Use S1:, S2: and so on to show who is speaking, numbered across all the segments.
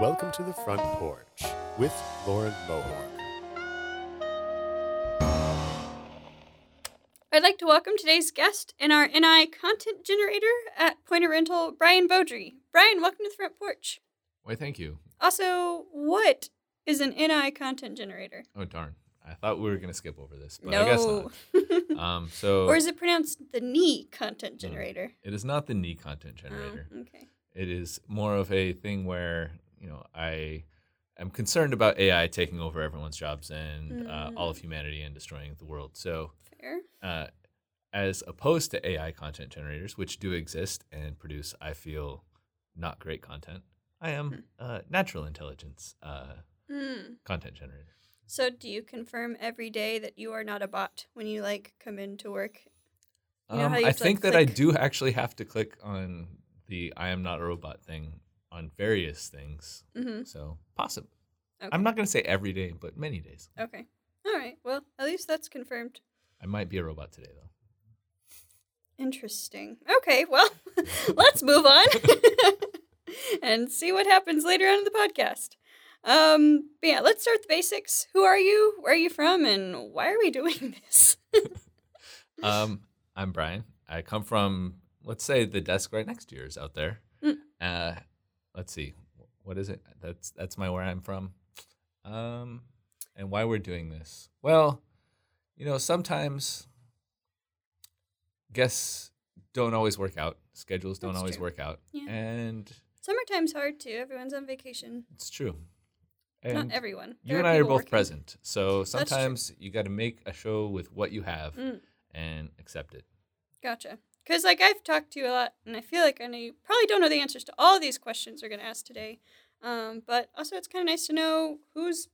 S1: Welcome to the front porch with Lauren Mohorn.
S2: I'd like to welcome today's guest and our NI content generator at Point of Rental, Brian Beaudry. Brian, welcome to the front porch.
S3: Why, thank you.
S2: Also, what is an NI content generator?
S3: Oh, darn. I thought we were going to skip over this, but I guess
S2: no.
S3: not. Um, so
S2: or is it pronounced the knee content generator?
S3: it is not the knee content generator.
S2: Oh, okay.
S3: It is more of a thing where, you know, I am concerned about AI taking over everyone's jobs and uh, all of humanity and destroying the world. So, uh, as opposed to AI content generators, which do exist and produce, I feel, not great content, I am uh, natural intelligence uh,
S2: Hmm.
S3: content generator.
S2: So, do you confirm every day that you are not a bot when you like come into work? You know
S3: Um, I
S2: have to, like,
S3: think that I do actually have to click on the I am not a robot thing on various things.
S2: Mm-hmm.
S3: So possible.
S2: Okay.
S3: I'm not going to say every day, but many days.
S2: Okay. All right. Well, at least that's confirmed.
S3: I might be a robot today, though.
S2: Interesting. Okay, well, let's move on and see what happens later on in the podcast. Um, but yeah, let's start with the basics. Who are you? Where are you from? And why are we doing this?
S3: Um, I'm Brian. I come from, let's say, the desk right next to yours out there.
S2: Mm.
S3: Uh, let's see, what is it? That's that's my where I'm from. Um, and why we're doing this? Well, you know, sometimes guests don't always work out. Schedules don't
S2: That's
S3: always
S2: true.
S3: work out,
S2: Yeah.
S3: and
S2: Summertime's hard too. Everyone's on vacation.
S3: it's true.
S2: Not
S3: And
S2: everyone.
S3: you and I are both
S2: working.
S3: present, so sometimes you got to make a show with what you have
S2: Mm,
S3: and accept it.
S2: gotcha. Because like I've talked to you a lot, and I feel like I know you probably don't know the answers to all these questions we're going to ask today. Um, but also, it's kind of nice to know who's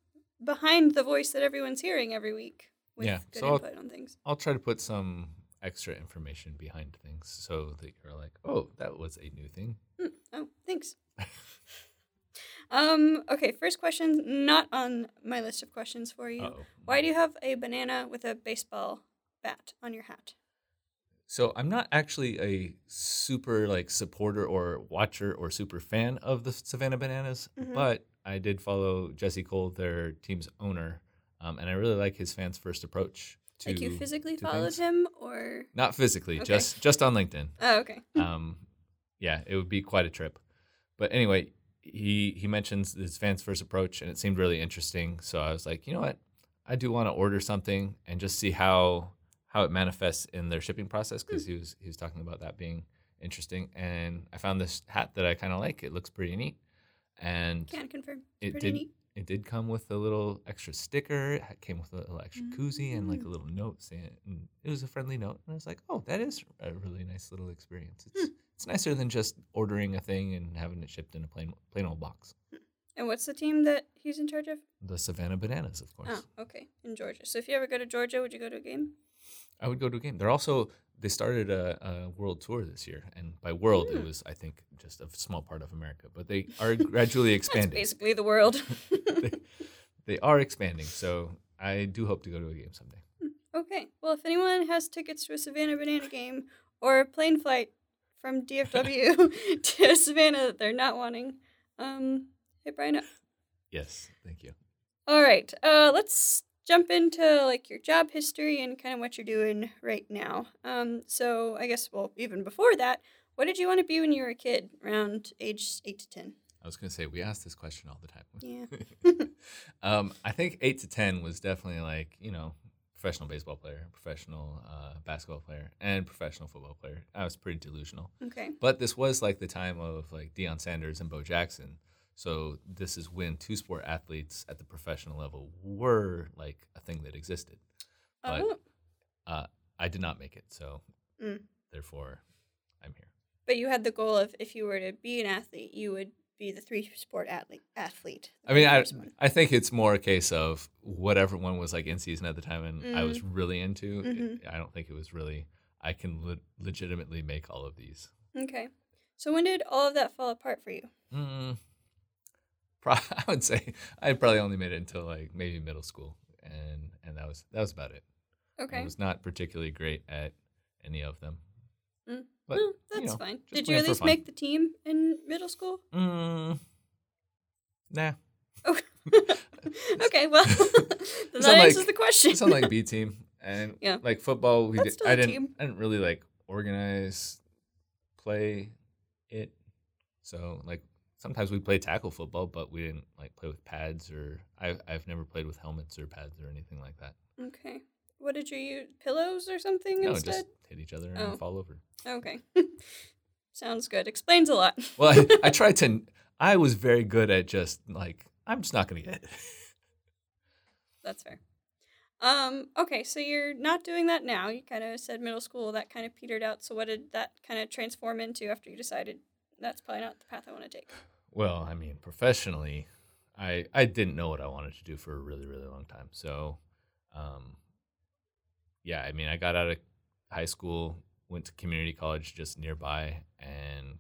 S2: behind the voice that everyone's hearing every week with
S3: Yeah,
S2: good
S3: so I'll-
S2: input on things.
S3: I'll try to put some extra information behind things so that you're like, oh, that was a new thing.
S2: Mm, oh, thanks. um. Okay. First question, not on my list of questions for you.
S3: Uh-oh.
S2: Why do you have a banana with a baseball bat on your hat?
S3: So I'm not actually a super like supporter or watcher or super fan of the Savannah Bananas,
S2: Mhm.
S3: but I did follow Jesse Cole, their team's owner, um, and I really like his fans' first approach. To,
S2: like you physically followed
S3: things.
S2: him, or
S3: Not physically,
S2: Okay.
S3: just just on LinkedIn.
S2: oh, okay.
S3: um, yeah, it would be quite a trip. But anyway, he he mentions his fans first approach, and it seemed really interesting. So I was like, you know what, I do want to order something and just see how how it manifests in their shipping process because he was he was talking about that being interesting. And I found this hat that I kind of like. It looks pretty neat, and
S2: Can confirm.
S3: it
S2: Pretty
S3: did
S2: neat.
S3: it did come with a little extra sticker. It came with a little extra koozie and like a
S2: Mm.
S3: little note saying and it was a friendly note. And I was like, oh, that is a really nice little experience. It's
S2: Hmm.
S3: it's nicer than just ordering a thing and having it shipped in a plain plain old box.
S2: And what's the team that he's in charge of?
S3: The Savannah Bananas, of course.
S2: Oh, okay, in Georgia. So if you ever go to Georgia, would you go to a game?
S3: I would go to a game. They're also they started a, a world tour this year, and by world it
S2: Hmm.
S3: was I think just a small part of America, but they are gradually expanding.
S2: basically the world.
S3: they, they are expanding, so I do hope to go to a game someday.
S2: Okay. Well, if anyone has tickets to a Savannah Banana game or a plane flight from DFW to Savannah that they're not wanting, um, hit Brian up.
S3: Yes, thank you.
S2: All right. Uh, let's jump into like your job history and kind of what you're doing right now. Um, so I guess well, even before that, what did you want to be when you were a kid, around age eight to ten?
S3: I was going to say we ask this question all the time.
S2: Yeah.
S3: um, I think eight to ten was definitely like you know professional baseball player, professional uh, basketball player, and professional football player. I was pretty delusional,
S2: Okay.
S3: but this was like the time of like Deion Sanders and Bo Jackson. So this is when two sport athletes at the professional level were like a thing that existed. But
S2: Oh,
S3: uh, I did not make it, so
S2: Mm.
S3: therefore I'm here.
S2: but you had the goal of if you were to be an athlete, you would be the three sport athlete. Athlete.
S3: I mean, I. I think it's more a case of whatever one was like in season at the time and I was
S2: Mm.
S3: really into. it-
S2: Mhm.
S3: I don't think it was really, I can le- legitimately make all of these.
S2: Okay. So when did all of that fall apart for you?
S3: Mm, pro- I would say I probably only made it until like maybe middle school, and and that was that was about it.
S2: Okay.
S3: I was not particularly great at any of them.
S2: Mm.
S3: But
S2: well,
S3: you
S2: that's
S3: know,
S2: fine. Did you at least make the team in middle school?
S3: Mm, Nah.
S2: okay, well, that answers
S3: like-
S2: the question.
S3: It sounded like B team and
S2: Yeah.
S3: like football. We
S2: That's
S3: did, I didn't
S2: team.
S3: I didn't really like organize play it. So like sometimes we play tackle football, but we didn't like play with pads or I I've never played with helmets or pads or anything like that.
S2: okay. What did you use? Pillows or something
S3: No,
S2: instead?
S3: just hit each other and
S2: Oh.
S3: fall over.
S2: Okay. Sounds good. Explains a lot.
S3: Well, I, I tried to. I was very good at just like I'm just not gonna get it.
S2: That's fair. Um, okay, so you're not doing that now. You kind of said middle school, that kind of petered out. So what did that kind of transform into after you decided that's probably not the path I want to take?
S3: Well, I mean, professionally, I I didn't know what I wanted to do for a really really long time. So, um, yeah, I mean, I got out of high school, went to community college just nearby, and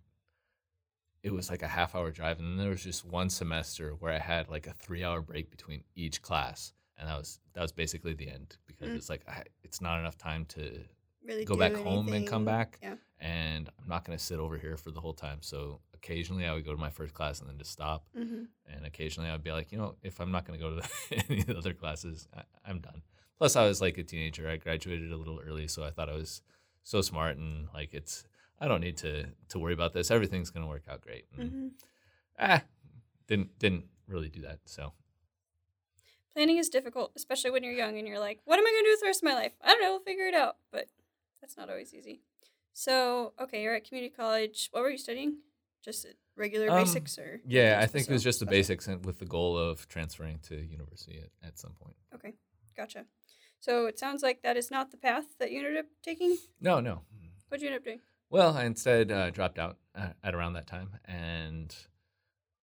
S3: it was like a half hour drive. And then there was just one semester where I had like a three hour break between each class, and that was that was basically the end because
S2: Mm.
S3: it's like I, it's not enough time to
S2: Really
S3: go back home and come back.
S2: Yeah.
S3: And I'm not going to sit over here for the whole time. So occasionally I would go to my first class and then just stop.
S2: Mm-hmm.
S3: And occasionally I would be like, you know, if I'm not going to go to the, any of the other classes, I, I'm done. Plus, I was like a teenager. I graduated a little early, so I thought I was so smart and like it's. I don't need to to worry about this. Everything's going to work out great. And,
S2: Mm-hmm.
S3: Ah, didn't didn't really do that. So
S2: Planning is difficult, especially when you're young and you're like, what am I going to do with the rest of my life? I don't know, we'll figure it out. But that's not always easy. So, okay, you're at community college. What were you studying? Just regular
S3: Um,
S2: basics or?
S3: yeah, I think it was just the basics and with the goal of transferring to university at, at some point.
S2: Okay, gotcha. So it sounds like that is not the path that you ended up taking.
S3: No, no.
S2: What'd you end up doing?
S3: Well, I instead uh, dropped out uh, at around that time, and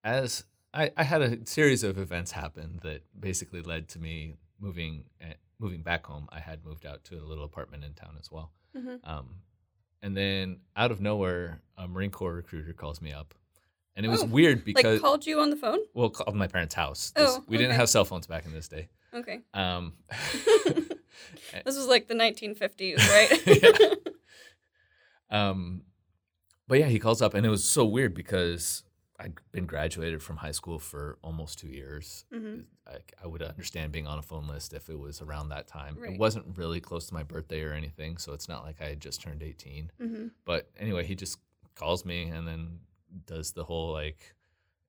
S3: as I, I had a series of events happen that basically led to me moving uh, moving back home. I had moved out to a little apartment in town as well,
S2: Mhm.
S3: um, and then out of nowhere, a Marine Corps recruiter calls me up, and it was
S2: Oh,
S3: weird because
S2: like called you on the phone?
S3: well, called my parents' house. This-
S2: Oh,
S3: we didn't have cell phones back in this day.
S2: Okay.
S3: Um,
S2: This was like the 1950s, right?
S3: Yeah. Um, but yeah, he calls up, and it was so weird because I'd been graduated from high school for almost two years.
S2: hmm
S3: I, I would understand being on a phone list if it was around that time.
S2: Right.
S3: It wasn't really close to my birthday or anything, so it's not like I had just turned 18.
S2: hmm
S3: But anyway, he just calls me and then does the whole like,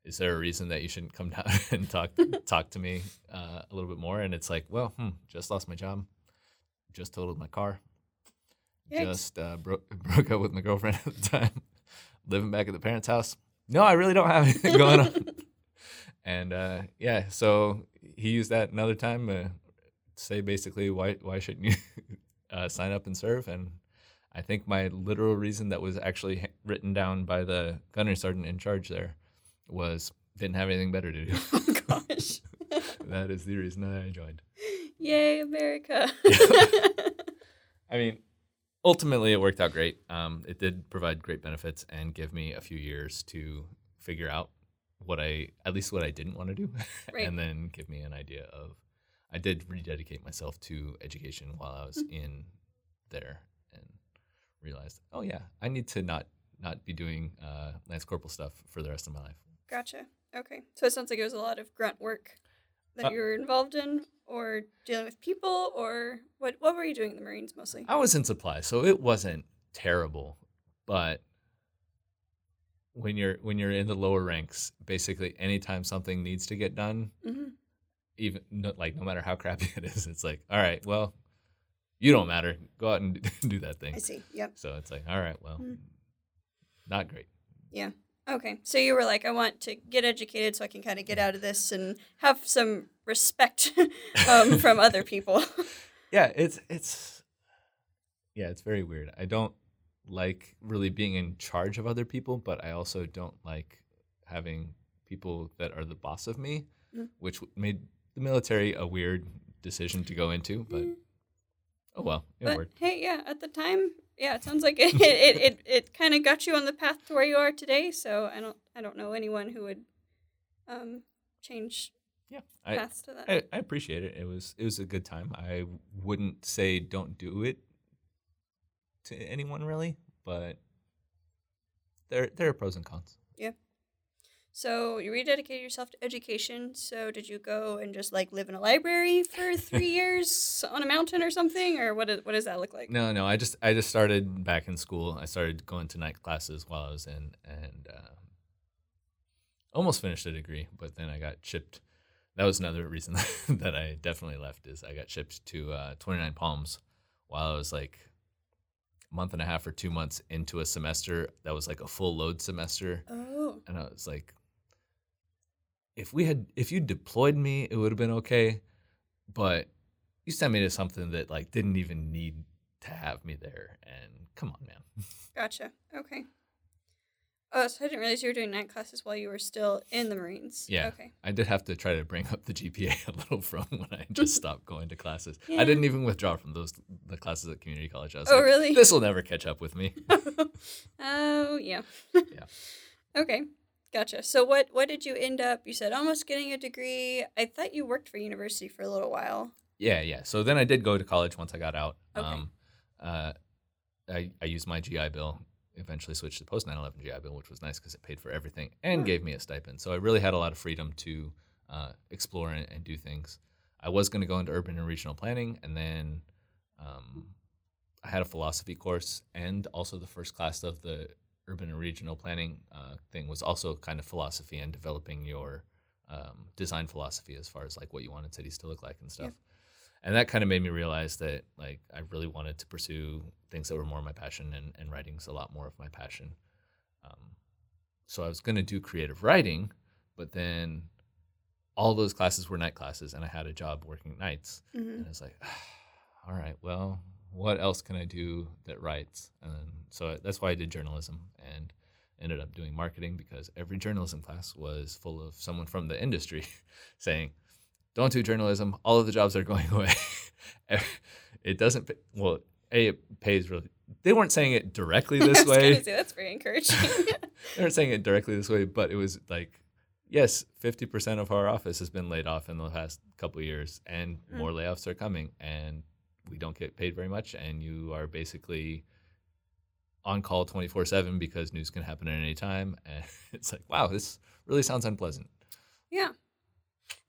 S3: is there a reason that you shouldn't come down and talk talk to me uh, a little bit more? And it's like, well, hmm, just lost my job, just totaled my car,
S2: Yikes.
S3: just uh, broke broke up with my girlfriend at the time, living back at the parents' house. No, I really don't have anything going on. and uh, yeah, so he used that another time to say basically why why shouldn't you uh, sign up and serve? And I think my literal reason that was actually written down by the gunnery sergeant in charge there was didn't have anything better to do.
S2: oh gosh.
S3: that is the reason that I joined.
S2: Yay, America.
S3: I mean, ultimately, it worked out great. Um, it did provide great benefits and give me a few years to figure out what I, at least what I didn't want to do,
S2: Right.
S3: and then give me an idea of. I did rededicate myself to education while I was in there, and realized, oh yeah, I need to not not be doing uh, lance corporal stuff for the rest of my life.
S2: gotcha. Okay. So it sounds like it was a lot of grunt work that
S3: Uh,
S2: you were involved in, or dealing with people, or what? What were you doing in the Marines mostly?
S3: I was in supply, so it wasn't terrible, but when you're when you're in the lower ranks, basically anytime something needs to get done,
S2: hmm
S3: even no, like no matter how crappy it is, it's like, all right, well, you don't matter. Go out and do that thing.
S2: I see. Yep.
S3: So it's like, all right, well,
S2: Mm.
S3: not great.
S2: Okay. So you were like, I want to get educated so I can kind of get out of this and have some respect um, from other people.
S3: Yeah, it's it's yeah, it's very weird. I don't like really being in charge of other people, but I also don't like having people that are the boss of me,
S2: Mm.
S3: which made the military a weird decision to go into, but
S2: Mm.
S3: oh well, it
S2: but
S3: worked.
S2: hey, yeah, at the time, yeah, it sounds like it it, it, it kind of got you on the path to where you are today. So I don't I don't know anyone who would um, change
S3: Yeah. I,
S2: to that.
S3: I I appreciate it. It was it was a good time. I wouldn't say don't do it to anyone really, but there there are pros and cons.
S2: So you rededicated yourself to education. So did you go and just like live in a library for three years on a mountain or something, or what? Is, what does that look like?
S3: No, no. I just I just started back in school. I started going to night classes while I was in, and uh, almost finished a degree. But then I got shipped. That was another reason that I definitely left. Is I got shipped to uh, Twentynine Palms while I was like a month and a half or two months into a semester that was like a full load semester,
S2: Oh,
S3: and I was like, if we had if you deployed me, it would have been okay, but you sent me to something that like didn't even need to have me there, and come on, man.
S2: gotcha. Okay. Oh, so I didn't realize you were doing night classes while you were still in the Marines.
S3: Yeah.
S2: Okay.
S3: I did have to try to bring up the GPA a little from when I just stopped going to classes.
S2: Yeah.
S3: I didn't even withdraw from those the classes at community college. I was
S2: Oh,
S3: like,
S2: really?
S3: This will never catch up with me.
S2: oh, yeah.
S3: Yeah.
S2: Okay. Gotcha. So what what did you end up? You said almost getting a degree. I thought you worked for university for a little while.
S3: Yeah, yeah. So then I did go to college once I got out.
S2: Okay.
S3: Um, uh, I, I used my GI Bill, eventually switched to post 9 11 GI Bill, which was nice because it paid for everything and
S2: Oh.
S3: gave me a stipend. So I really had a lot of freedom to uh, explore and, and do things. I was going to go into urban and regional planning, and then um, I had a philosophy course, and also the first class of the urban and regional planning uh, thing was also kind of philosophy and developing your um, design philosophy as far as like what you wanted cities to look like and stuff. And that kind of made me realize that like I really wanted to pursue things that were more my passion, and, and writing's a lot more of my passion. Um, so I was going to do creative writing, but then all those classes were night classes, and I had a job working nights.
S2: hmm
S3: And I was like, all right, well, what else can I do that writes? And so that's why I did journalism and ended up doing marketing because every journalism class was full of someone from the industry saying, don't do journalism. All of the jobs are going away. it doesn't, pay, well, A, it pays really, they weren't saying it directly this way.
S2: say that's very encouraging.
S3: they weren't saying it directly this way, but it was like, yes, 50% of our office has been laid off in the past couple of years, and
S2: Mm.
S3: more layoffs are coming, and we don't get paid very much, and you are basically on call 24 7 because news can happen at any time. And it's like, wow, this really sounds unpleasant.
S2: yeah.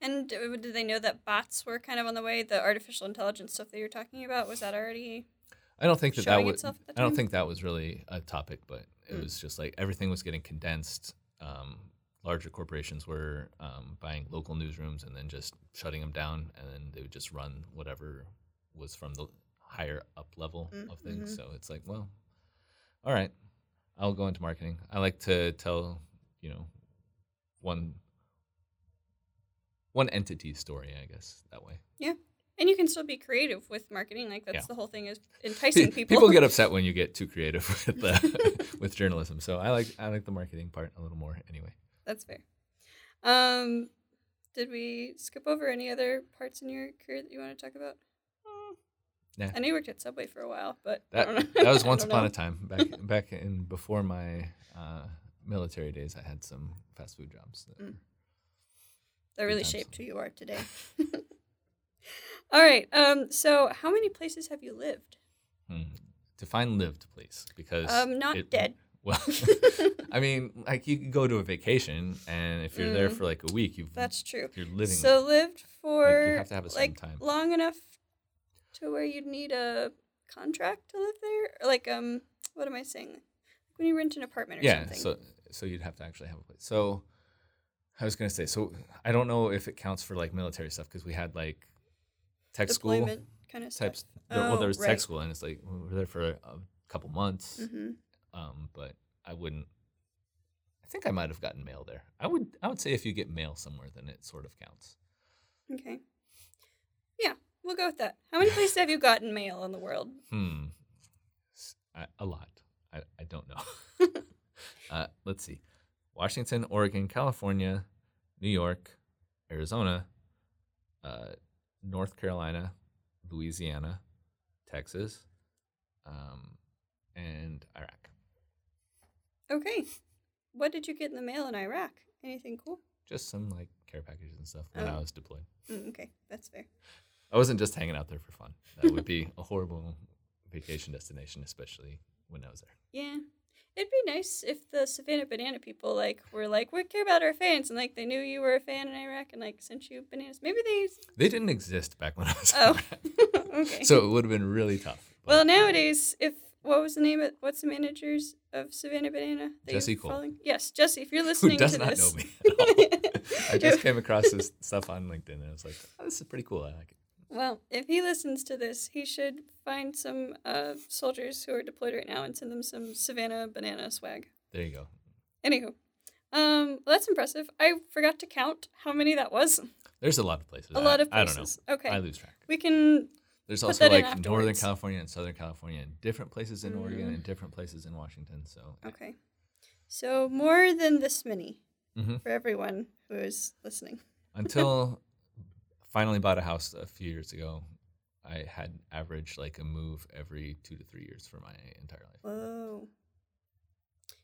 S2: And did they know that bots were kind of on the way? The artificial intelligence stuff that you're talking about was that already?
S3: I don't think that that was.
S2: itself at the
S3: I don't think that was really a topic, but it
S2: Mm.
S3: was just like everything was getting condensed. Um, larger corporations were um, buying local newsrooms and then just shutting them down, and then they would just run whatever was from the higher up level
S2: Mm,
S3: of things.
S2: mhm.
S3: So it's like, well, all right, I'll go into marketing. I like to tell, you know, one one entity story, I guess that way. Yeah.
S2: And you can still be creative with marketing. Like that's
S3: Yeah.
S2: the whole thing is enticing people.
S3: People get upset when you get too creative with the, with journalism. So I like I like the marketing part a little more anyway.
S2: That's fair. Um, did we skip over any other parts in your career that you want to talk about? I know you worked at Subway for a while, but
S3: That that was once upon
S2: know.
S3: a time back back in before my uh, military days. I had some fast food jobs. That,
S2: Mm. That really shaped who you are today. All right. Um. So, how many places have you lived?
S3: hmm. Define lived, please, because
S2: Um. Not
S3: it-
S2: dead.
S3: Well, I mean, like you could go to a vacation, and if you're there
S2: Mm.
S3: for like a week, you've
S2: That's true.
S3: you're living.
S2: So lived for like, you
S3: have to have a certain
S2: like
S3: time.
S2: long enough to where you'd need a contract to live there. Or like um, what am I saying? Like when you rent an apartment or
S3: yeah,
S2: something.
S3: so so you'd have to actually have a place. So I was gonna say, so I don't know if it counts for like military stuff because we had like tech school
S2: kind of
S3: types.
S2: stuff.
S3: there- well,
S2: Oh,
S3: there was
S2: right.
S3: tech school, and it's like we were there for a, a couple months.
S2: hmm
S3: Um, but I wouldn't. I think I might have gotten mail there. I would. I would say if you get mail somewhere, then it sort of counts.
S2: Okay. Yeah, we'll go with that. How many places have you gotten mail in the world?
S3: Hmm. I- a lot. I, I don't know. uh, let's see. Washington, Oregon, California, New York, Arizona, uh, North Carolina, Louisiana, Texas, um, and Iraq.
S2: Okay. What did you get in the mail in Iraq? Anything cool?
S3: Just some like care packages and stuff when I
S2: Oh.
S3: was deployed.
S2: Mm, okay, that's fair.
S3: I wasn't just hanging out there for fun. That would be a horrible vacation destination, especially when I was there.
S2: Yeah. It'd be nice if the Savannah Banana people like were like, we care about our fans, and like they knew you were a fan in Iraq and like sent you bananas. Maybe they.
S3: They didn't exist back when I was.
S2: Oh, okay.
S3: so it would have been really tough.
S2: well, nowadays, if what was the name of what's the managers of Savannah Banana?
S3: Jesse Cole.
S2: following? Yes, Jesse. If you're listening, who
S3: does
S2: to
S3: not
S2: this,
S3: know me at all. I just came across this stuff on LinkedIn and I was like, oh, this is pretty cool. I like it.
S2: Well, if he listens to this, he should find some uh, soldiers who are deployed right now and send them some Savannah banana swag.
S3: There you go.
S2: Anywho, um, that's impressive. I forgot to count how many that was.
S3: There's a lot of places.
S2: A lot of
S3: I don't know.
S2: places. Okay,
S3: I lose track.
S2: we can.
S3: There's also like Northern. California and Southern California, and different places in Oregon
S2: Mhm.
S3: and different places in Washington. So
S2: Okay, so more than this many
S3: Mhm.
S2: for everyone who is listening.
S3: until finally bought a house a few years ago, I had averaged like a move every two to three years for my entire life.
S2: Whoa.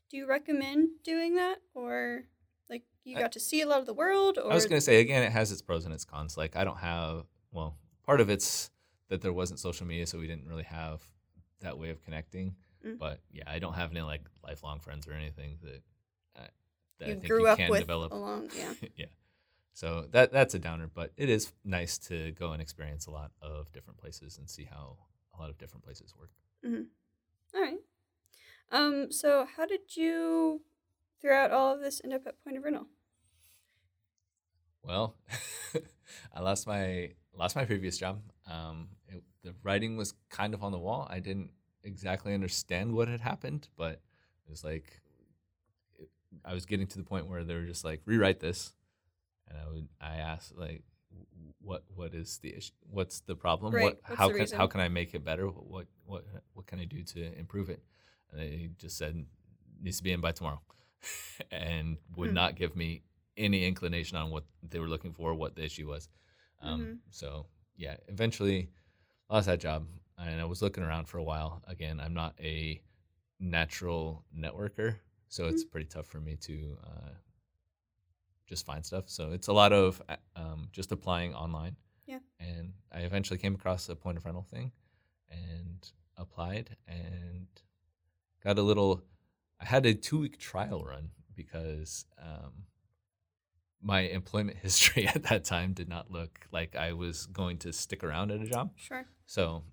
S2: Do you recommend doing that, or like you
S3: I-
S2: got to see a lot of the world, or
S3: I was gonna say again, it has its pros and its cons. Like I don't have well, part of it's that there wasn't social media, so we didn't really have that way of connecting.
S2: Mm.
S3: But yeah, I don't have any like lifelong friends or anything that uh, that
S2: you
S3: I think
S2: grew
S3: you
S2: up
S3: can
S2: with
S3: develop.
S2: along? Yeah.
S3: yeah. So that that's a downer, but it is nice to go and experience a lot of different places and see how a lot of different places work.
S2: All right. Um. So, how did you, throughout all of this, end up at Point of Rental?
S3: Well, I lost my lost my previous job. Um, it, the writing was kind of on the wall. I didn't exactly understand what had happened, but it was like it, I was getting to the point where they were just like rewrite this, and I would I asked like what what is the issue? What's the problem?
S2: Right.
S3: What
S2: What's
S3: how can
S2: reason?
S3: how can I make it better? What what what can I do to improve it? And they just said needs to be in by tomorrow, and would
S2: Hmm.
S3: not give me any inclination on what they were looking for, what the issue was. Um,
S2: Mhm.
S3: So yeah, eventually lost that job, and I was looking around for a while. Again, I'm not a natural networker, so it's
S2: Mm-hmm.
S3: pretty tough for me to uh, just find stuff. So it's a lot of uh, um, just applying online.
S2: Yeah.
S3: And I eventually came across a point of rental thing, and applied and got a little. I had a two week trial run because um, my employment history at that time did not look like I was going to stick around at a job.
S2: Sure.
S3: So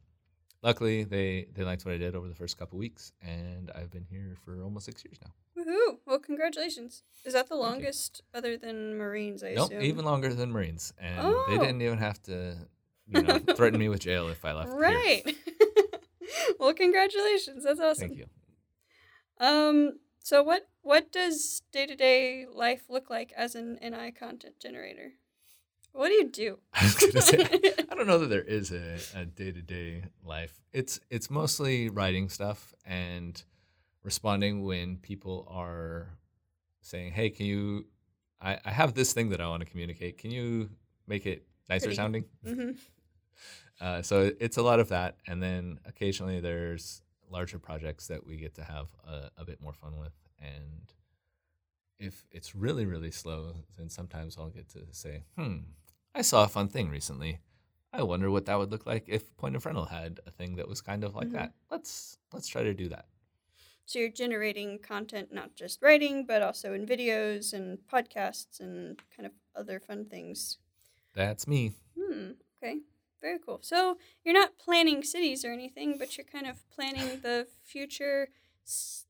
S3: luckily they they liked what I did over the first couple weeks and I've been here for almost 6 years now.
S2: Woohoo! Well, congratulations. Is that the longest other than Marines? I
S3: Nope,
S2: assume.
S3: even longer than Marines and
S2: Oh.
S3: they didn't even have to you know threaten me with jail if I left. here.
S2: Right. well, congratulations. That's awesome.
S3: Thank you.
S2: Um. So what what does day to day life look like as an NI content generator? What do you do?
S3: I was gonna say, don't know that there is a day to day life. It's it's mostly writing stuff and responding when people are saying, "Hey, can you? I, I have this thing that I want to communicate. Can you make it nicer
S2: Pretty-
S3: sounding?"
S2: hmm
S3: Uh, so it's a lot of that, and then occasionally there's larger projects that we get to have a, a bit more fun with. And if it's really really slow, then sometimes I'll get to say, "Hmm, I saw a fun thing recently. I wonder what that would look like if Point of Rental had a thing that was kind of like
S2: Mhm.
S3: that. Let's let's try to do that."
S2: So you're generating content, not just writing, but also in videos and podcasts and kind of other fun things.
S3: That's me.
S2: Hmm. Okay. Very cool. So you're not planning cities or anything, but you're kind of planning the future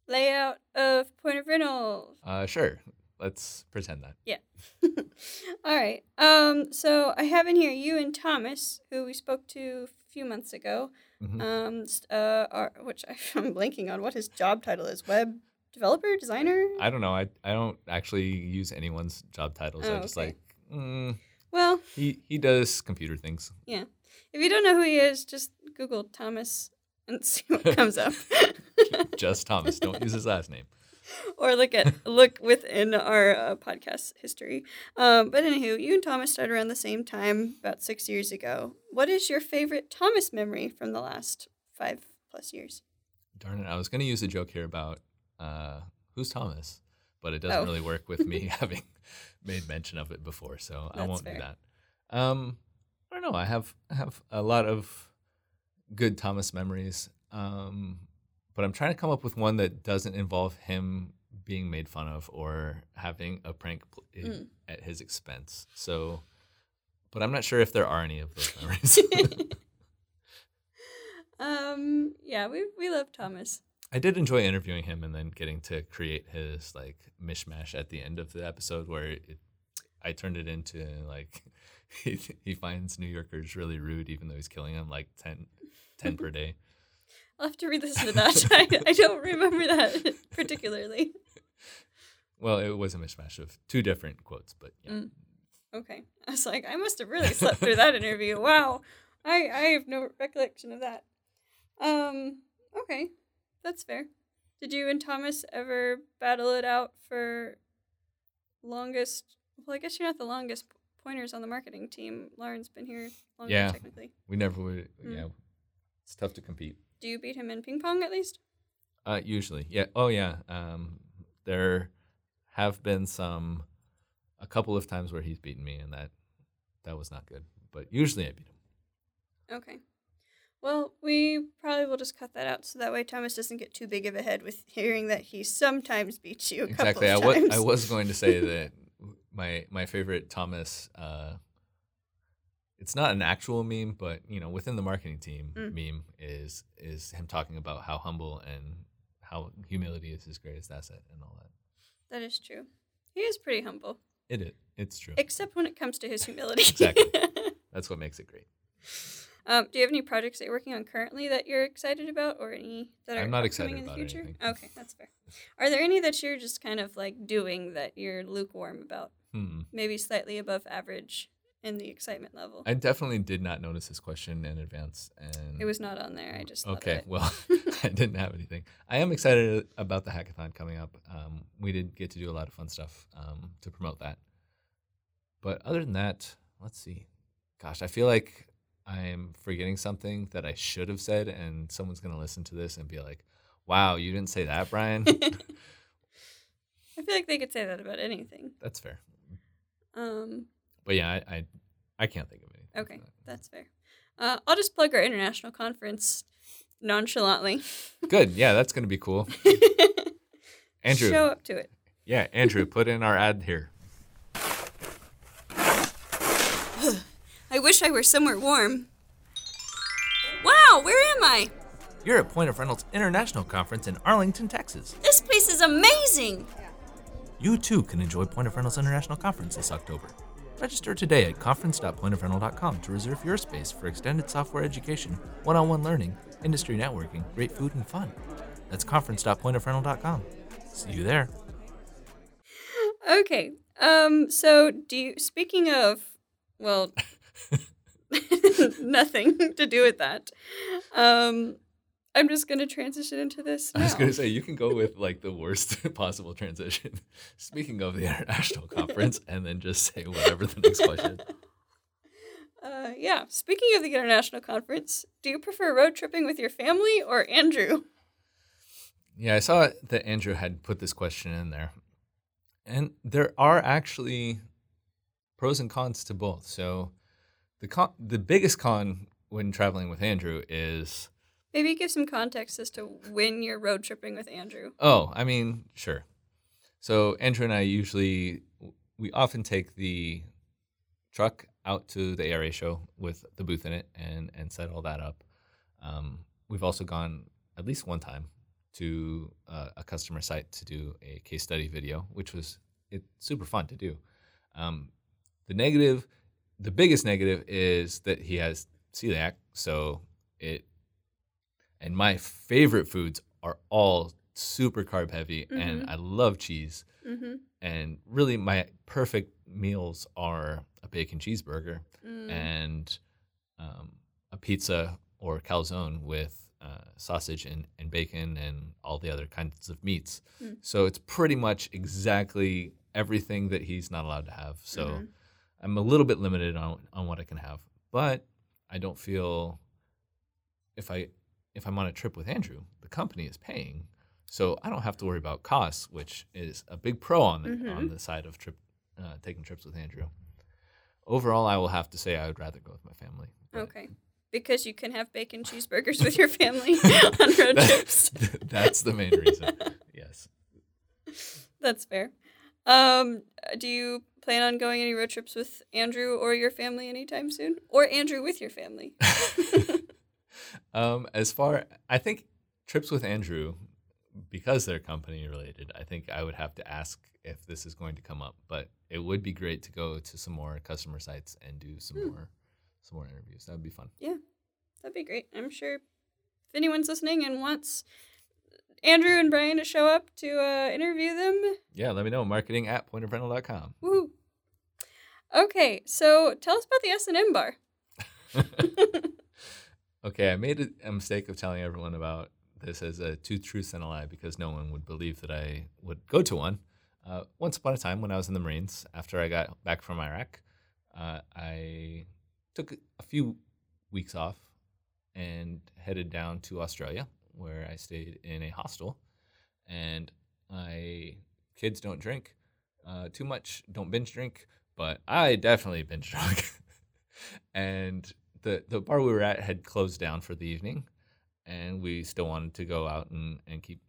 S2: layout of Point of Rental.
S3: Uh, sure. Let's pretend that. Yeah.
S2: All right. Um. So I have in here you and Thomas, who we spoke to a few months ago.
S3: Mhm.
S2: Um. Uh. Are, which I'm blanking on what his job title is. Web developer, designer.
S3: I don't know. I I don't actually use anyone's job titles.
S2: Oh,
S3: I just
S2: okay.
S3: like mm,
S2: well,
S3: he he does computer things. Yeah.
S2: If you don't know who he is, just Google Thomas and see what comes up.
S3: just Thomas. Don't use his last name.
S2: or look at look within our uh, podcast history. Um, but anywho, you and Thomas started around the same time, about six years ago. What is your favorite Thomas memory from the last five plus years?
S3: Darn it! I was going to use a joke here about uh, who's Thomas, but it doesn't
S2: Oh.
S3: really work with me having made mention of it before, so I won't
S2: fair.
S3: do that. Um, I don't know. I have I have a lot of good Thomas memories, um, but I'm trying to come up with one that doesn't involve him being made fun of or having a prank
S2: Mm.
S3: at his expense. So, but I'm not sure if there are any of those memories.
S2: um, yeah, we we love Thomas.
S3: I did enjoy interviewing him and then getting to create his like mishmash at the end of the episode where it, I turned it into like he, he finds New Yorkers really rude even though he's killing them like 10, 10 per day.
S2: I'll have to re-listen to that. I, I don't remember that particularly.
S3: Well, it was a mishmash of two different quotes, but yeah.
S2: Mm. Okay, I was like, I must have really slept through that interview. Wow, I I have no recollection of that. Um, okay, that's fair. Did you and Thomas ever battle it out for longest? Well, I guess you're not the longest pointers on the marketing team. Lauren's been here longer,
S3: Yeah.
S2: technically.
S3: We never would.
S2: Mm.
S3: Yeah, it's tough to compete.
S2: Do you beat him in ping pong at least?
S3: Uh, usually, yeah. Oh, yeah. Um, there have been some, a couple of times where he's beaten me, and that that was not good. But usually, I beat him.
S2: Okay. Well, we probably will just cut that out so that way Thomas doesn't get too big of a head with hearing that he sometimes beats you a
S3: exactly. I was. I was going to say that my my favorite Thomas. Uh, it's not an actual meme, but you know, within the marketing team,
S2: Mm.
S3: meme is is him talking about how humble and how humility is his greatest asset and all that.
S2: That is true. He is pretty humble,
S3: It is. It's true.
S2: except when it comes to his humility.
S3: Exactly. That's what makes it great.
S2: um, do you have any projects that you're working on currently that you're excited about, or any that are
S3: I'm not excited
S2: in the
S3: about
S2: future?
S3: anything.
S2: Okay, that's fair. Are there any that you're just kind of like doing that you're lukewarm about?
S3: Hmm.
S2: Maybe slightly above average in the excitement level.
S3: I definitely did not notice this question in advance, and
S2: it was not on there. I just
S3: okay.
S2: it.
S3: Well, I didn't have anything. I am excited about the hackathon coming up. Um, we did get to do a lot of fun stuff um, to promote that. But other than that, let's see. Gosh, I feel like I'm forgetting something that I should have said, and someone's gonna listen to this and be like, "Wow, you didn't say that, Brian."
S2: I feel like they could say that about anything.
S3: That's fair.
S2: Um,
S3: But yeah, I I, I can't think of anything.
S2: okay,
S3: that.
S2: that's fair. Uh, I'll just plug our international conference nonchalantly.
S3: Good. Yeah, that's gonna be cool. Andrew.
S2: Show up to it.
S3: Yeah, Andrew, put in our ad here.
S2: I wish I were somewhere warm. Wow, where am I?
S3: You're at Point of Rental's International Conference in Arlington, Texas.
S2: This place is amazing.
S3: You too can enjoy Point of Rental's International Conference this October. Register today at conference.pointofrental.com to reserve your space for extended software education, one on one learning, industry networking, great food, and fun. That's conference.pointofrental.com. See you there.
S2: Okay. Um. So, do you? Speaking of, well, nothing to do with that. Um, I'm just gonna transition into this.
S3: I was going to say, you can go with like the worst possible transition. Speaking of the international conference, and then just say whatever the next question.
S2: Uh, yeah. Speaking of the international conference, do you prefer road tripping with your family or Andrew?
S3: Yeah, I saw that Andrew had put this question in there. And there are actually pros and cons to both. So the con- the biggest con when traveling with Andrew is
S2: Maybe give some context as to when you're road tripping with Andrew.
S3: oh, I mean, sure. So Andrew and I usually we often take the truck out to the ARA show with the booth in it and and set all that up. Um, we've also gone at least one time to uh, a customer site to do a case study video, which was it's super fun to do. Um, the negative, the biggest negative is that he has celiac, so it. And my favorite foods are all super carb heavy, and
S2: Mhm.
S3: I love cheese.
S2: Mm-hmm.
S3: And really, my perfect meals are a bacon cheeseburger
S2: Mm.
S3: and um, a pizza or calzone with uh, sausage and, and bacon and all the other kinds of meats.
S2: Mm.
S3: So it's pretty much exactly everything that he's not allowed to have. So
S2: Mhm.
S3: I'm a little bit limited on, on what I can have, but I don't feel if I if I'm on a trip with Andrew, the company is paying, so I don't have to worry about costs, which is a big pro on the on
S2: Mhm.
S3: the side of trip uh, taking trips with Andrew. Overall, I will have to say I would rather go with my family.
S2: Okay. because you can have bacon cheeseburgers with your family on road trips.
S3: That's the main reason. Yes.
S2: That's fair. Um, do you plan on going any road trips with Andrew or your family anytime soon? Or Andrew with your family?
S3: Um, as far, I think trips with Andrew, because they're company related, I think I would have to ask if this is going to come up. But it would be great to go to some more customer sites and do some
S2: Hmm.
S3: more, some more interviews. That would be fun.
S2: Yeah, that'd be great. I'm sure if anyone's listening and wants Andrew and Brian to show up to uh, interview them,
S3: Yeah, let me know. Marketing at pointofrental.com.
S2: woohoo. Okay, so tell us about the S&M bar.
S3: okay, I made a, mistake of telling everyone about this as a two truths and a lie because no one would believe that I would go to one. Uh, once upon a time, when I was in the Marines, after I got back from Iraq, uh, I took a few weeks off and headed down to Australia, where I stayed in a hostel. And I kids don't drink uh, too much, don't binge drink, but I definitely binge drunk. and the the bar we were at had closed down for the evening, and we still wanted to go out and, and keep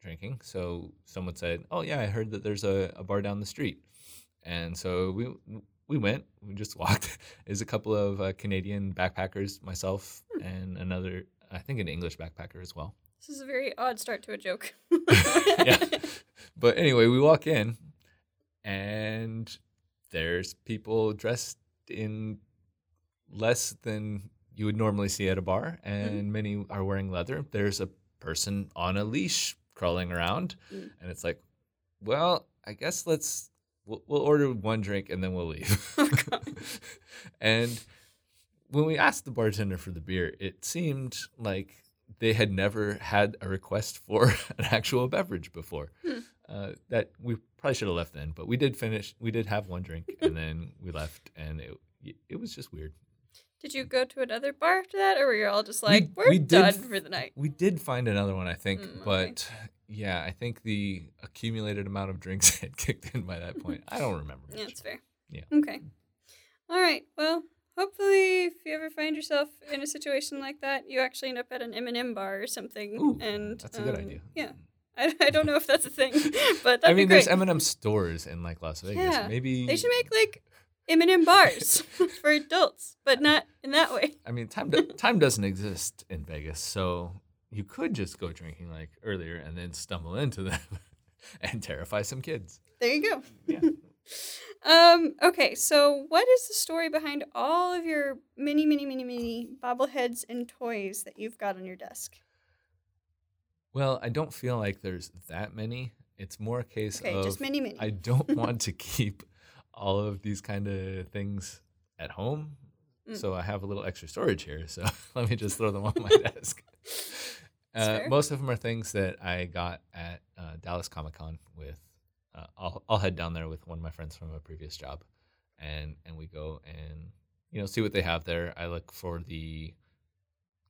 S3: drinking. So someone said, "Oh yeah, I heard that there's a, a bar down the street," and so we we went. We just walked. There's a couple of uh, Canadian backpackers, myself, and another, I think, an English backpacker as well.
S2: This is a very odd start to a joke.
S3: yeah. But anyway, we walk in and there's people dressed in less than you would normally see at a bar, and many are wearing leather. There's a person on a leash crawling around,
S2: Mm.
S3: and it's like, well, I guess let's we'll, we'll order one drink and then we'll leave.
S2: Oh,
S3: and when we asked the bartender for the beer, it seemed like they had never had a request for an actual beverage before.
S2: Hmm.
S3: Uh, that we probably should have left then, but we did finish. We did have one drink, and then we left, and it it was just weird.
S2: Did you go to another bar after that, or were you all just like,
S3: We-
S2: are
S3: we
S2: done
S3: f-
S2: for the night?
S3: We did find another one, I think,
S2: Mm, okay.
S3: but yeah, I think the accumulated amount of drinks had kicked in by that point. I don't remember.
S2: Yeah, that's fair.
S3: Yeah.
S2: Okay. All right. Well, hopefully, if you ever find yourself in a situation like that, you actually end up at an M&M bar or something.
S3: Ooh,
S2: and
S3: that's a good
S2: um,
S3: idea.
S2: Yeah. I, I don't know if that's a thing, but
S3: I mean, there's M&M stores in like Las Vegas.
S2: Yeah,
S3: Maybe
S2: they should make like M&M bars for adults, but not in that way.
S3: I mean, time do- time doesn't exist in Vegas, so you could just go drinking like earlier and then stumble into them and terrify some kids.
S2: There you go.
S3: Yeah.
S2: Um, okay, so what is the story behind all of your mini, mini, mini, mini bobbleheads and toys that you've got on your desk?
S3: Well, I don't feel like there's that many. It's more a case
S2: Okay,
S3: of
S2: just mini, mini.
S3: I don't want to keep all of these kind of things at home.
S2: Mm.
S3: So I have a little extra storage here. So let me just throw them on my desk. Uh, most of them are things that I got at uh, Dallas Comic Con with. Uh, I'll I'll head down there with one of my friends from a previous job, and and we go and you know see what they have there. I look for the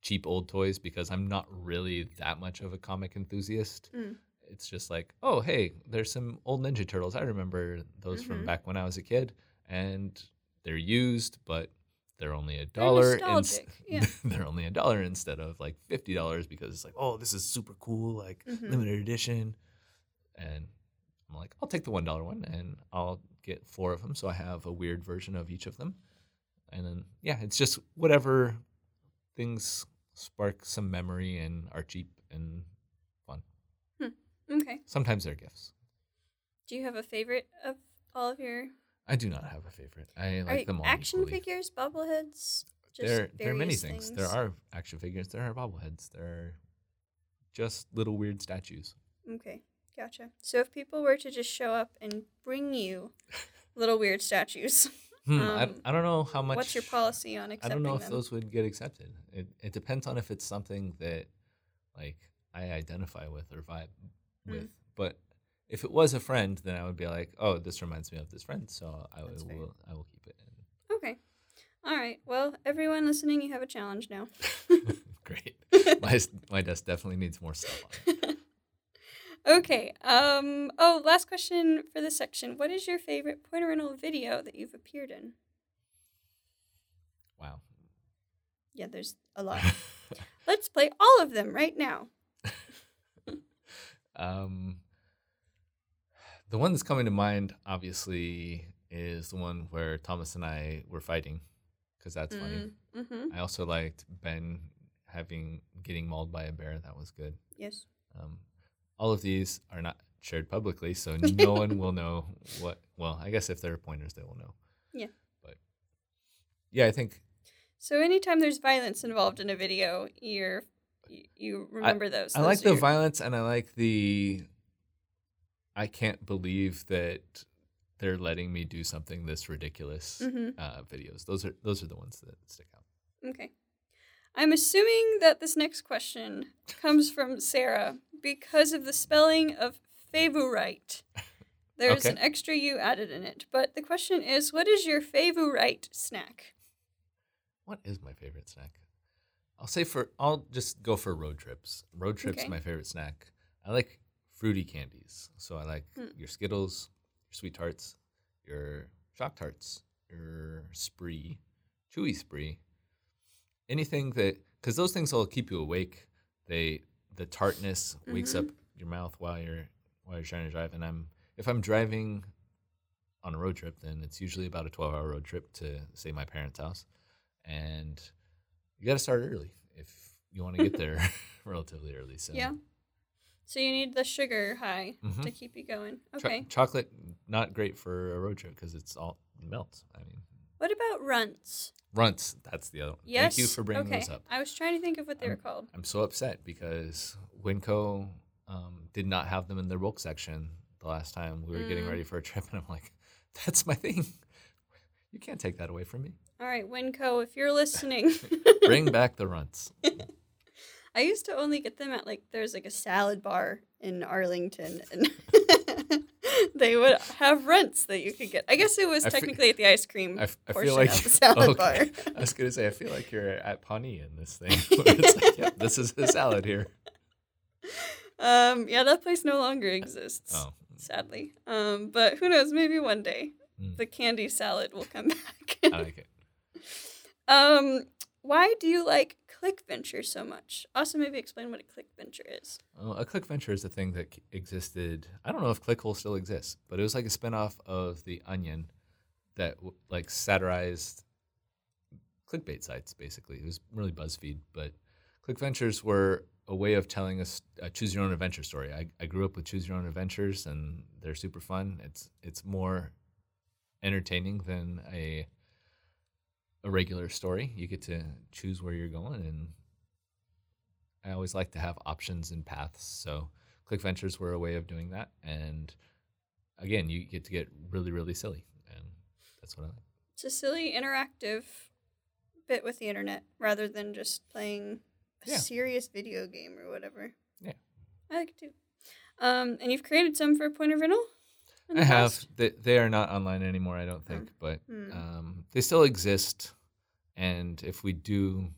S3: cheap old toys because I'm not really that much of a comic enthusiast.
S2: Mm.
S3: It's just like, oh hey, there's some old Ninja Turtles. I remember those
S2: Mhm.
S3: from back when I was a kid, and they're used, but they're only a dollar. ins-
S2: nostalgic, yeah.
S3: they're only a dollar instead of like fifty dollars because it's like, oh, this is super cool, like
S2: Mhm.
S3: limited edition. And I'm like, I'll take the one dollar one, and I'll get four of them, so I have a weird version of each of them. And then yeah, it's just whatever things spark some memory and are cheap and.
S2: Okay.
S3: Sometimes they're gifts.
S2: Do you have a favorite of all of your
S3: I do not have a favorite. I like them all.
S2: action
S3: equally.
S2: figures, bobbleheads? Just
S3: there, there are many
S2: various
S3: things. There are action figures. There are bobbleheads. There are just little weird statues.
S2: Okay, gotcha. So if people were to just show up and bring you little weird statues,
S3: Hmm, I,
S2: Um,
S3: I don't know how much.
S2: what's your policy on accepting I
S3: don't know if
S2: them?
S3: those would get accepted. It it depends on if it's something that like I identify with or vibe
S2: Mm.
S3: with. But if it was a friend, then I would be like, oh, this reminds me of this friend, so I
S2: That's fair.
S3: will I will keep it.
S2: Okay. All right. Well, everyone listening, you have a challenge now.
S3: Great. my my desk definitely needs more stuff on it.
S2: okay. Um. Oh, last question for this section. What is your favorite Point Rental video that you've appeared in?
S3: Wow.
S2: Yeah, there's a lot. Let's play all of them right now.
S3: Um, the one that's coming to mind, obviously, is the one where Thomas and I were fighting, because that's funny.
S2: Mm-hmm.
S3: I also liked Ben having getting mauled by a bear. That was good.
S2: Yes.
S3: Um, all of these are not shared publicly, so no one will know what. Well, I guess if they're pointers, they will know.
S2: Yeah.
S3: But yeah, I think
S2: So anytime there's violence involved in a video, you're you, remember those.
S3: I
S2: Those
S3: like the
S2: your-
S3: violence and I like the. I can't believe that they're letting me do something this ridiculous.
S2: Mhm.
S3: Uh, videos. Those are those are the ones that stick out.
S2: Okay. I'm assuming that this next question comes from Sarah because of the spelling of favorite. There's
S3: Okay.
S2: an extra U added in it. But the question is what is your favorite snack?
S3: What is my favorite snack? I'll say for I'll just go for road trips. Road trips
S2: Okay.
S3: my favorite snack. I like fruity candies. So I like
S2: Hmm.
S3: your Skittles, your SweeTarts, your shock tarts, your spree, chewy spree. Anything that cuz those things will keep you awake. They the tartness wakes
S2: Mhm.
S3: up your mouth while you're while you're trying to drive and I'm if I'm driving on a road trip, then it's usually about a 12 hour road trip to, say, my parents' house. And you got to start early if you want to get there relatively early. So,
S2: Yeah. So you need the sugar high
S3: Mhm.
S2: to keep you going.
S3: Cho-
S2: Okay.
S3: chocolate, not great for a road trip because it's all melts. I mean,
S2: What about runts?
S3: runts, that's the other one.
S2: Yes.
S3: Thank you for bringing
S2: okay.
S3: those up.
S2: I was trying to think of what they were called.
S3: I'm so upset because Winco um, did not have them in their bulk section the last time we were getting
S2: Mm.
S3: ready for a trip. And I'm like, that's my thing. You can't take that away from me.
S2: All right, Winco, if you're listening.
S3: Bring back the runts.
S2: I used to only get them at like there's like a salad bar in Arlington and they would have runts that you could get. I guess it was
S3: I fe-
S2: technically at the ice cream
S3: I, f- I
S2: portion
S3: feel like
S2: of the salad bar.
S3: I was gonna say I feel like you're at Pawnee in this thing. like, yep, this is a salad here.
S2: Um, yeah, that place no longer exists,
S3: Oh,
S2: sadly. Um, but who knows? Maybe one day
S3: Mm.
S2: the candy salad will come back.
S3: I like it.
S2: um, why do you like Click Venture so much? Also, maybe explain what a Click Venture is.
S3: Well, a Click Venture is a thing that existed. I don't know if Clickhole still exists, but it was like a spinoff of The Onion that like satirized clickbait sites. Basically, it was really BuzzFeed, but Click Ventures were a way of telling us a choose your own adventure story. I, I grew up with choose your own adventures, and they're super fun. It's it's more entertaining than a a regular story. You get to choose where you're going, and I always like to have options and paths. So Click Ventures were a way of doing that, and again, you get to get really really silly, and that's what I like.
S2: It's a silly, interactive bit with the internet rather than just playing a
S3: Yeah.
S2: serious video game or whatever.
S3: Yeah.
S2: I like it too. Um, and you've created some for Point of Rental?
S3: I have.
S2: past?
S3: They, they are not online anymore, I don't think, but
S2: Hmm.
S3: um, they still exist. And if we do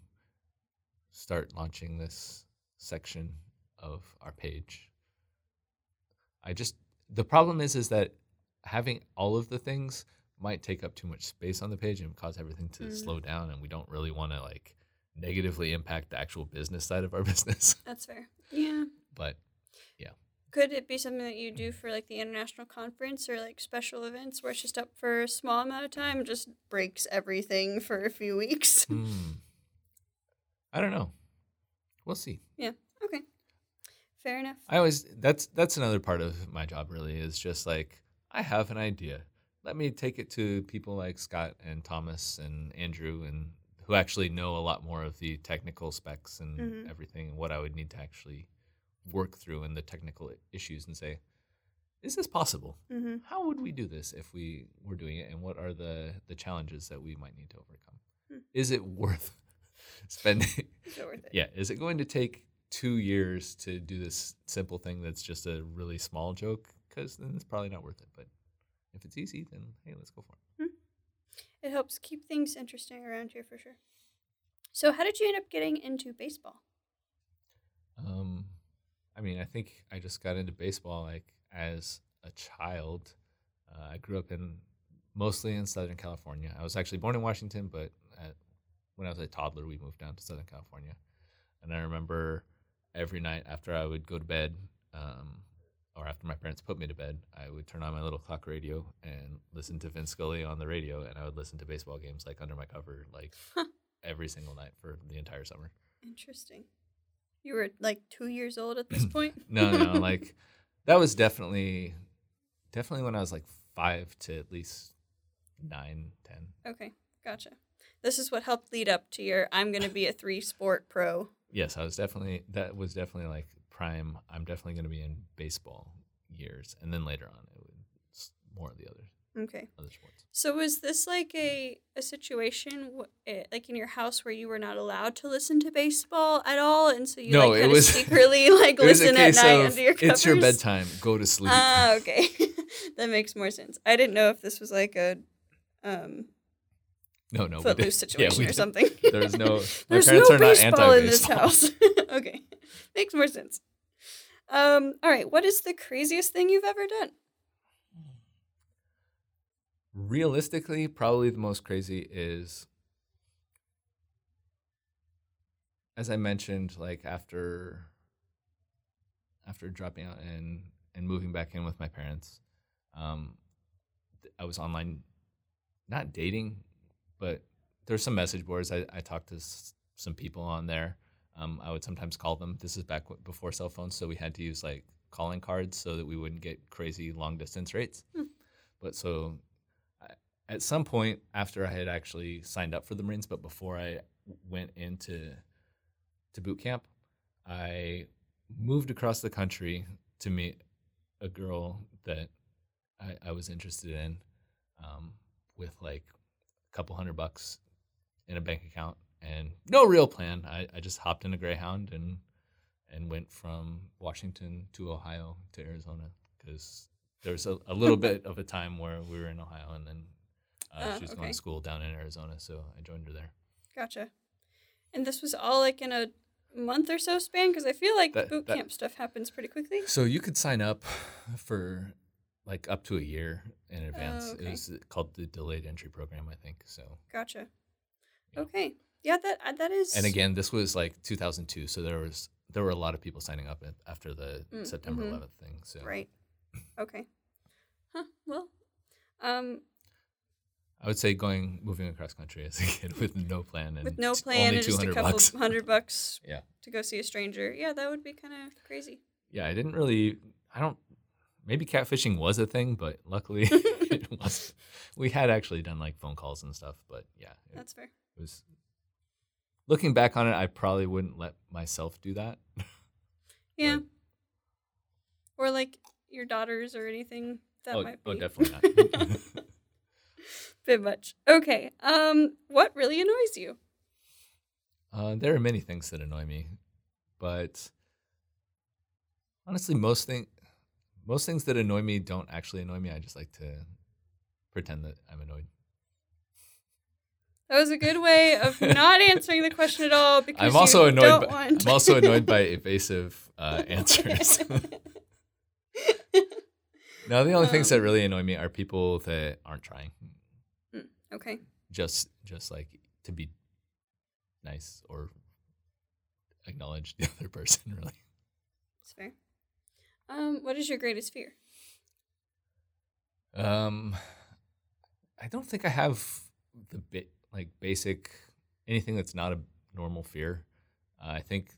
S3: start launching this section of our page, I just the problem is is that having all of the things might take up too much space on the page and cause everything to
S2: Mm.
S3: slow down, and we don't really want to like negatively impact the actual business side of our business.
S2: That's fair. Yeah.
S3: but
S2: Could it be something that you do for like the international conference or like special events where it's just up for a small amount of time, just breaks everything for a few weeks?
S3: hmm, I don't know. We'll see. Yeah.
S2: Okay. Fair enough.
S3: I always that's that's another part of my job really is just like I have an idea. Let me take it to people like Scott and Thomas and Andrew and who actually know a lot more of the technical specs and
S2: Mhm.
S3: everything and what I would need to actually work through and the technical issues and say is this possible?
S2: Mm-hmm.
S3: How would we do this if we were doing it and what are the the challenges that we might need to overcome?
S2: Hmm.
S3: Is it worth spending
S2: Is it worth it?
S3: yeah is it going to take two years to do this simple thing that's just a really small joke because then it's probably not worth it but if it's easy then hey let's go for it
S2: It helps keep things interesting around here for sure. So, how did you end up getting into baseball?
S3: um i mean i think i just got into baseball like as a child uh, i grew up in mostly in southern california i was actually born in washington but uh when I was a toddler, we moved down to Southern California, and I remember every night after I would go to bed, um, or after my parents put me to bed, I would turn on my little clock radio and listen to Vin Scully on the radio, and I would listen to baseball games like under my cover, like every single night for the entire summer.
S2: Interesting. You were like two years old at this point.
S3: No, no, like that was definitely, definitely when I was like five to at least nine, ten.
S2: Okay, gotcha. This is what helped lead up to your I'm going to be a three sport pro.
S3: Yes, I was definitely that was definitely like prime. I'm definitely going to be in baseball years, and then later on, it was more of the others,
S2: Okay.
S3: other sports.
S2: So was this like a a situation w- eh, like in your house where you were not allowed to listen to baseball at all, and so you
S3: No,
S2: like
S3: it
S2: kind of
S3: was-
S2: secretly like
S3: It was a
S2: listen at night under your covers?
S3: it's your bedtime. Go to sleep.
S2: Ah, okay. that makes more sense. I didn't know if this was like a um
S3: no, no,
S2: footloose situation
S3: we
S2: or something.
S3: There's no.
S2: There's
S3: parents
S2: no
S3: are not
S2: baseball in this house. okay. Makes more sense. Um, all right. What is the craziest thing you've ever done?
S3: Realistically, probably the most crazy is, as I mentioned, like after after dropping out and and moving back in with my parents, um, I was online, not dating, but there's some message boards. I, I talked to s- some people on there. Um, I would sometimes call them. This is back w- before cell phones, so we had to use like calling cards so that we wouldn't get crazy long distance rates.
S2: Hmm.
S3: But so at some point after I had actually signed up for the Marines, but before I went into to boot camp, I moved across the country to meet a girl that I, I was interested in um, with like a couple hundred bucks in a bank account and no real plan. I, I just hopped in a Greyhound and and went from Washington to Ohio to Arizona because there was a, a little bit of a time where we were in Ohio and then uh, she was
S2: okay.
S3: going to school down in Arizona, so I joined her there.
S2: Gotcha. And this was all like in a month or so span because I feel like
S3: That-
S2: boot
S3: that-
S2: camp stuff happens pretty quickly.
S3: So you could sign up for like up to a year in advance.
S2: Oh, okay.
S3: It was called the delayed entry program, I think. So
S2: Gotcha.
S3: Yeah.
S2: Okay. Yeah, that uh, that is.
S3: and again, this was like 2002, so there was there were a lot of people signing up after the
S2: Mm,
S3: September
S2: mhm.
S3: 11th thing. So
S2: Right. Okay. Huh. Well. Um.
S3: I would say going moving across country as a kid with no plan and
S2: With no plan
S3: only
S2: and just a
S3: 200
S2: couple
S3: bucks.
S2: hundred bucks.
S3: Yeah.
S2: To go see a stranger. Yeah, that would be kind of crazy.
S3: Yeah, I didn't really. I don't. Maybe catfishing was a thing, but luckily it was. We had actually done like phone calls and stuff, but yeah, it
S2: That's fair.
S3: was. Looking back on it, I probably wouldn't let myself do that.
S2: Yeah.
S3: But-
S2: Or like your daughters or anything. That
S3: oh,
S2: might oh, be
S3: oh, definitely not.
S2: bit much. Okay. Um. What really annoys you?
S3: uh, there are many things that annoy me, but honestly, most thing, most things that annoy me don't actually annoy me. I just like to pretend that I'm annoyed.
S2: That was a good way of not answering the question at all because
S3: I'm also annoyed. By, I'm also annoyed by evasive uh, answers. No, the only things that
S2: Um,
S3: really annoy me are people that aren't trying,
S2: okay.
S3: just just like to be nice or acknowledge the other person. Really,
S2: That's fair. Um. What is your greatest fear?
S3: um, I don't think I have the bit like basic anything that's not a normal fear. Uh, I think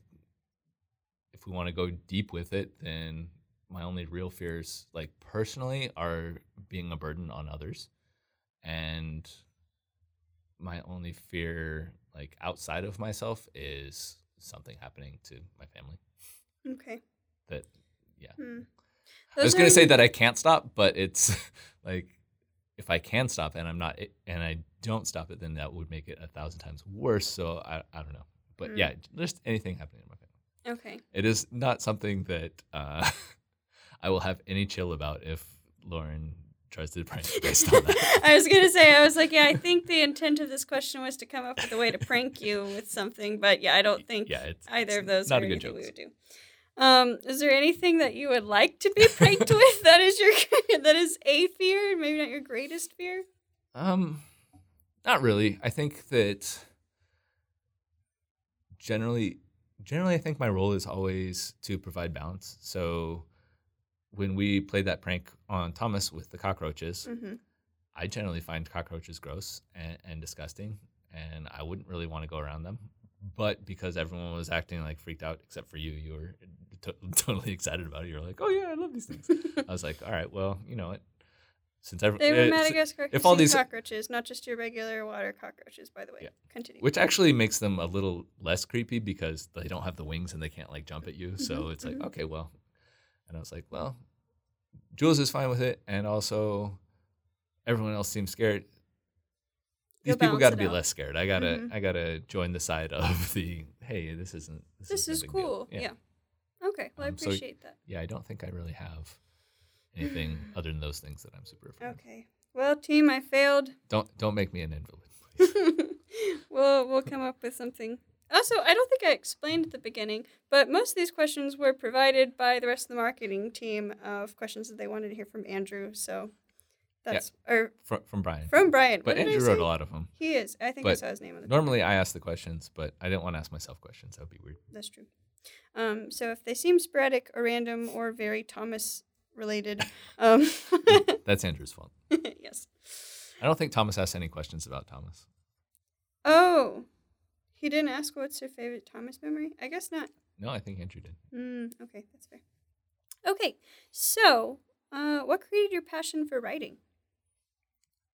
S3: if we want to go deep with it, then my only real fears, like personally, are being a burden on others, and my only fear, like outside of myself, is something happening to my family.
S2: Okay.
S3: That, yeah,
S2: Hmm.
S3: I was gonna say that I can't stop, but it's like if I can stop and I'm not, and I don't stop it, then that would make it a thousand times worse. So I, I don't know, but
S2: Mm.
S3: yeah, just anything happening in my family.
S2: Okay.
S3: It is not something that uh, I will have any chill about if Lauren tries to prank me based on that.
S2: I was gonna say, I was like, yeah, I think the intent of this question was to come up with a way to prank you with something, but yeah, I don't think
S3: Yeah, it's
S2: either
S3: it's
S2: of those
S3: not
S2: are
S3: a good
S2: anything we
S3: joke.
S2: would do. Um, is there anything that you would like to be pranked with that is your that is a fear, maybe not your greatest fear?
S3: Um, not really. I think that generally, generally, I think my role is always to provide balance. So when we played that prank on Thomas with the cockroaches,
S2: Mm-hmm.
S3: I generally find cockroaches gross and, and disgusting, and I wouldn't really want to go around them. But because everyone was acting like freaked out, except for you, you were to- totally excited about it. You were like, "Oh yeah, I love these things." I was like, "All right, well, you know what? Since every,
S2: They were
S3: uh,
S2: Madagascar
S3: if all these-
S2: cockroaches, not just your regular water cockroaches, by the way.
S3: Yeah.
S2: Continue.
S3: which actually makes them a little less creepy because they don't have the wings and they can't like jump at you. So
S2: Mhm,
S3: it's like,
S2: mhm.
S3: okay, well, and I was like, well, Jules is fine with it, and also everyone else seems scared. These
S2: You'll
S3: people got to be
S2: out.
S3: less scared. I gotta,
S2: Mhm.
S3: I gotta join the side of the hey, this isn't. This,
S2: this is cool. Yeah. Okay. Well, I
S3: Um, so-
S2: appreciate that.
S3: yeah. I don't think I really have anything other than those things that I'm super afraid. of.
S2: Okay. Well, team, I failed.
S3: Don't don't make me an invalid. Please.
S2: we'll we'll come up with something. Also, I don't think I explained at the beginning, but most of these questions were provided by the rest of the marketing team of questions that they wanted to hear from Andrew. So that's or
S3: from from Brian.
S2: from Brian.
S3: but
S2: What
S3: Andrew wrote a lot of them.
S2: He is. I think I saw his name on the.
S3: Normally, I ask the questions, but I didn't want to ask myself questions. That would be weird.
S2: That's true. Um, so if they seem sporadic or random or very Thomas related, um,
S3: That's Andrew's fault.
S2: yes.
S3: I don't think Thomas asked any questions about Thomas.
S2: Oh, he didn't ask what's your favorite Thomas memory. I guess not.
S3: No, I think Andrew did.
S2: Mm, okay, that's fair. Okay, so uh, what created your passion for writing?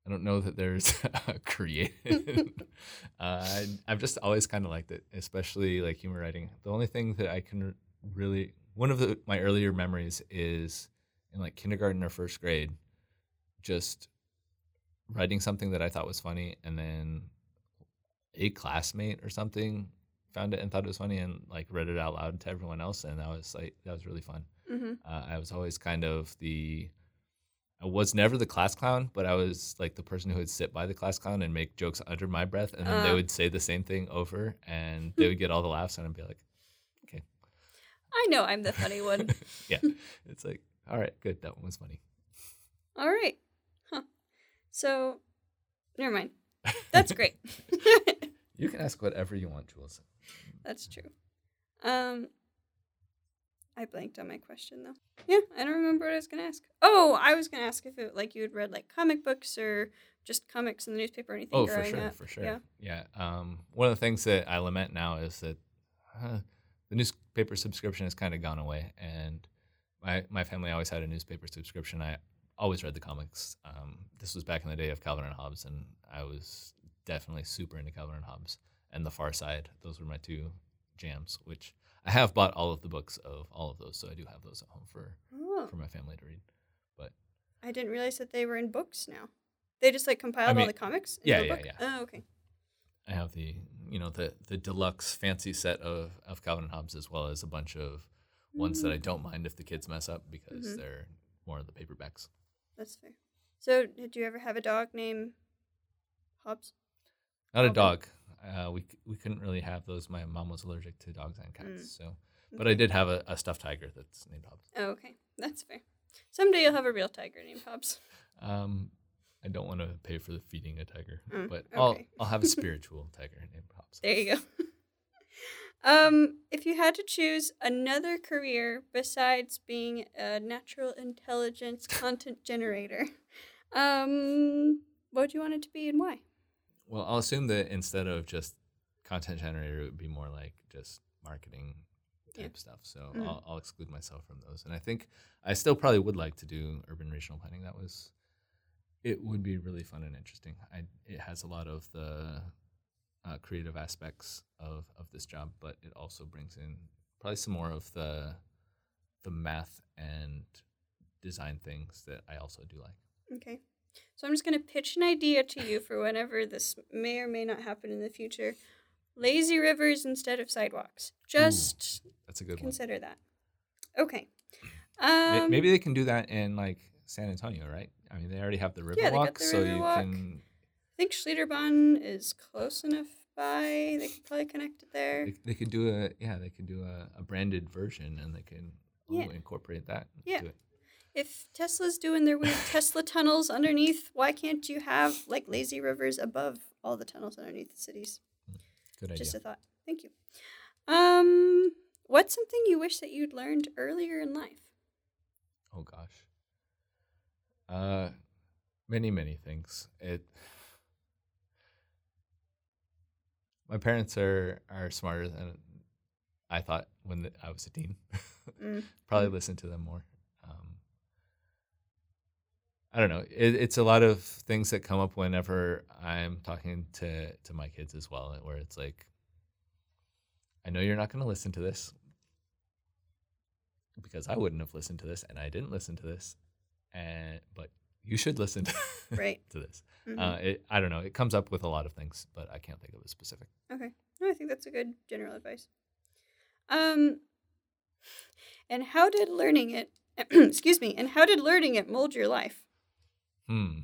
S3: I don't know that there's a creative. uh, I've just always kind of liked it, especially like humor writing. The only thing that I can really, one of the my earlier memories is in like kindergarten or first grade, just writing something that I thought was funny, and then a classmate or something found it and thought it was funny and like read it out loud to everyone else, and that was like that was really fun.
S2: Mm-hmm.
S3: Uh, I was always kind of the. I was never the class clown, but I was like the person who would sit by the class clown and make jokes under my breath, and then they
S2: Uh.
S3: would say the same thing over, and they would get all the laughs, and I'd be like, Okay.
S2: I know I'm the funny one.
S3: "Yeah." It's like, all right, good, that one was funny.
S2: All right, huh? So, never mind. That's great.
S3: You can ask whatever you want, Jules.
S2: That's true. Um, I blanked on my question though. Yeah, I don't remember what I was gonna ask. Oh, I was gonna ask if it like you had read like comic books or just comics in the newspaper or anything.
S3: Oh, for sure,
S2: up.
S3: for sure.
S2: Yeah.
S3: Yeah. Um, one of the things that I lament now is that uh, the newspaper subscription has kind of gone away, and my my family always had a newspaper subscription. I always read the comics. Um, this was back in the day of Calvin and Hobbes, and I was definitely super into Calvin and Hobbes and The Far Side. Those were my two jams. Which I have bought all of the books of all of those, so I do have those at home for
S2: Oh,
S3: for my family to read.
S2: But I didn't realize that they were in books now. They just like compiled
S3: mean,
S2: all the comics. into
S3: yeah,
S2: a
S3: yeah,
S2: book?
S3: yeah.
S2: Oh, okay.
S3: I have the you know the the deluxe fancy set of of Calvin and Hobbes as well as a bunch of ones that I don't mind if the kids mess up because
S2: Mhm.
S3: they're more of the paperbacks.
S2: That's fair. So, did you ever have a dog named Hobbes?
S3: Not a dog. Uh, we we couldn't really have those. My mom was allergic to dogs and cats,
S2: Mm.
S3: so. But I did have a, a stuffed tiger that's named Hobbes.
S2: Oh, okay. That's fair. Someday you'll have a real tiger named Hobbes.
S3: Um, I don't want to pay for the feeding a tiger,
S2: Mm,
S3: but I'll. I'll have a spiritual tiger named Hobbes.
S2: There you go. um, if you had to choose another career besides being a natural intelligence content generator, um, what would you want it to be and why?
S3: Well, I'll assume that instead of just content generator, it would be more like just marketing
S2: Yeah.
S3: type stuff. So
S2: Mhm.
S3: I'll, I'll exclude myself from those. And I think I still probably would like to do urban regional planning. That was, it would be really fun and interesting. I, it has a lot of the uh, creative aspects of, of this job, but it also brings in probably some more of the the math and design things that I also do like.
S2: Okay. So I'm just going to pitch an idea to you for whenever this may or may not happen in the future. Lazy rivers instead of sidewalks. Just
S3: That's a good one.
S2: consider that. Okay. Um,
S3: Maybe they can do that in like San Antonio, right? I mean, they already have the
S2: Yeah, they got
S3: Riverwalk,
S2: the
S3: so you can
S2: I think Schlitterbahn is close enough by. They could probably connect it there.
S3: they, they could do a yeah they could do a, a branded version and they can
S2: Yeah.
S3: incorporate that. into
S2: Yeah. If Tesla's doing their weird Tesla tunnels underneath, why can't you have like lazy rivers above all the tunnels underneath the cities?
S3: good idea.
S2: Just a thought. Thank you. Um, what's something you wish that you'd learned earlier in life?
S3: Oh gosh. Uh many many things. It My parents are are smarter than I thought when the, I was a teen.
S2: Mm.
S3: Probably listen to them more. I don't know. It, it's a lot of things that come up whenever I'm talking to to my kids as well, where it's like, I know you're not going to listen to this because I wouldn't have listened to this, and I didn't listen to this, and but you should listen to,
S2: Right.
S3: to this.
S2: Mhm.
S3: Uh, it, I don't know. It comes up with a lot of things, but I can't think of a specific.
S2: Okay. No, I think that's a good general advice. Um, and how did learning it, excuse me, and how did learning it mold your life?
S3: Hmm.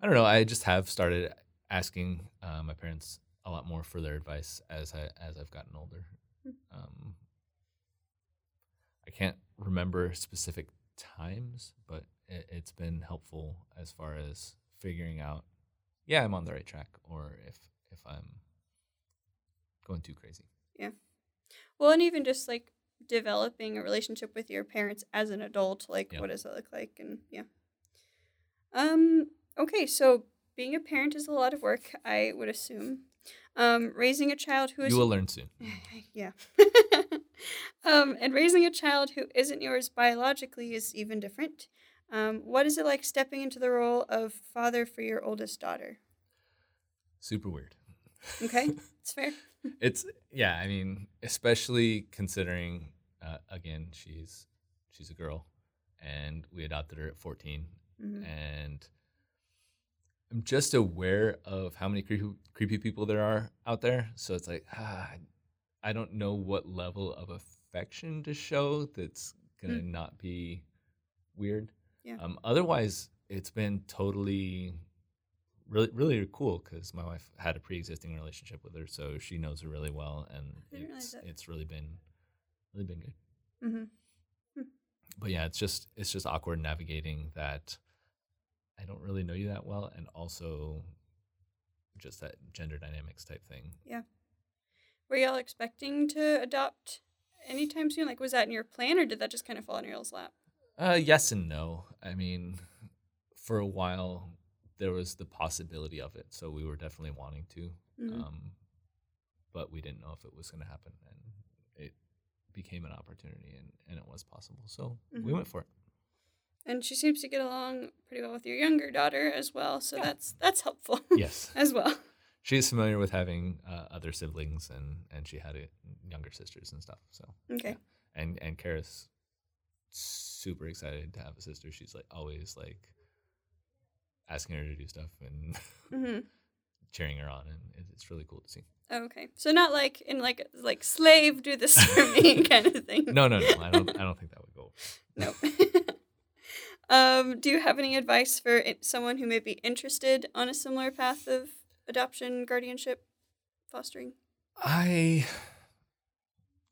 S3: I don't know. I just have started asking uh, my parents a lot more for their advice as I as I've gotten older.
S2: Hmm.
S3: Um, I can't remember specific times, but it, it's been helpful as far as figuring out, yeah, I'm on the right track, or if if I'm going too crazy. Yeah.
S2: Well, and even just like developing a relationship with your parents as an adult, like
S3: Yeah.
S2: what does that look like? And yeah. Um. Okay, so being a parent is a lot of work, I would assume. Um, raising a child who is
S3: You will learn soon.
S2: yeah. um, and raising a child who isn't yours biologically is even different. Um, what is it like stepping into the role of father for your oldest daughter?
S3: Super weird.
S2: Okay, it's fair.
S3: it's yeah i mean especially considering uh, again she's she's a girl and we adopted her at 14
S2: Mhm.
S3: and i'm just aware of how many creepy, creepy people there are out there. So it's like ah, i don't know what level of affection to show that's gonna not be weird.
S2: Yeah.
S3: um, otherwise it's been totally really really cool because my wife had a pre-existing relationship with her so she knows her really well and it's it's really been really been good.
S2: Hmm.
S3: But yeah it's just it's just awkward navigating that i don't really know you that well and also just that gender dynamics type thing Yeah.
S2: Were y'all expecting to adopt anytime soon? Like, was that in your plan, or did that just kind of fall in your all's lap?
S3: uh yes and no i mean for a while there was the possibility of it so we were definitely wanting to
S2: Mhm.
S3: um, but we didn't know if it was going to happen and it became an opportunity and, and it was possible so we
S2: Mhm.
S3: went for it
S2: And she seems to get along pretty well with your younger daughter as well, so
S3: Yeah.
S2: that's that's helpful
S3: yes
S2: as well.
S3: she's familiar with having uh, other siblings and and she had uh younger sisters and stuff so
S2: Okay.
S3: and and Kara's super excited to have a sister she's like always like asking her to do stuff and
S2: hmm
S3: cheering her on and it- it's really cool to see
S2: Okay. So not like in like like slave do this for me kind of thing.
S3: no no no i don't i don't think that would go
S2: No. Um, do you have any advice for someone who may be interested on a similar path of adoption, guardianship, fostering?
S3: I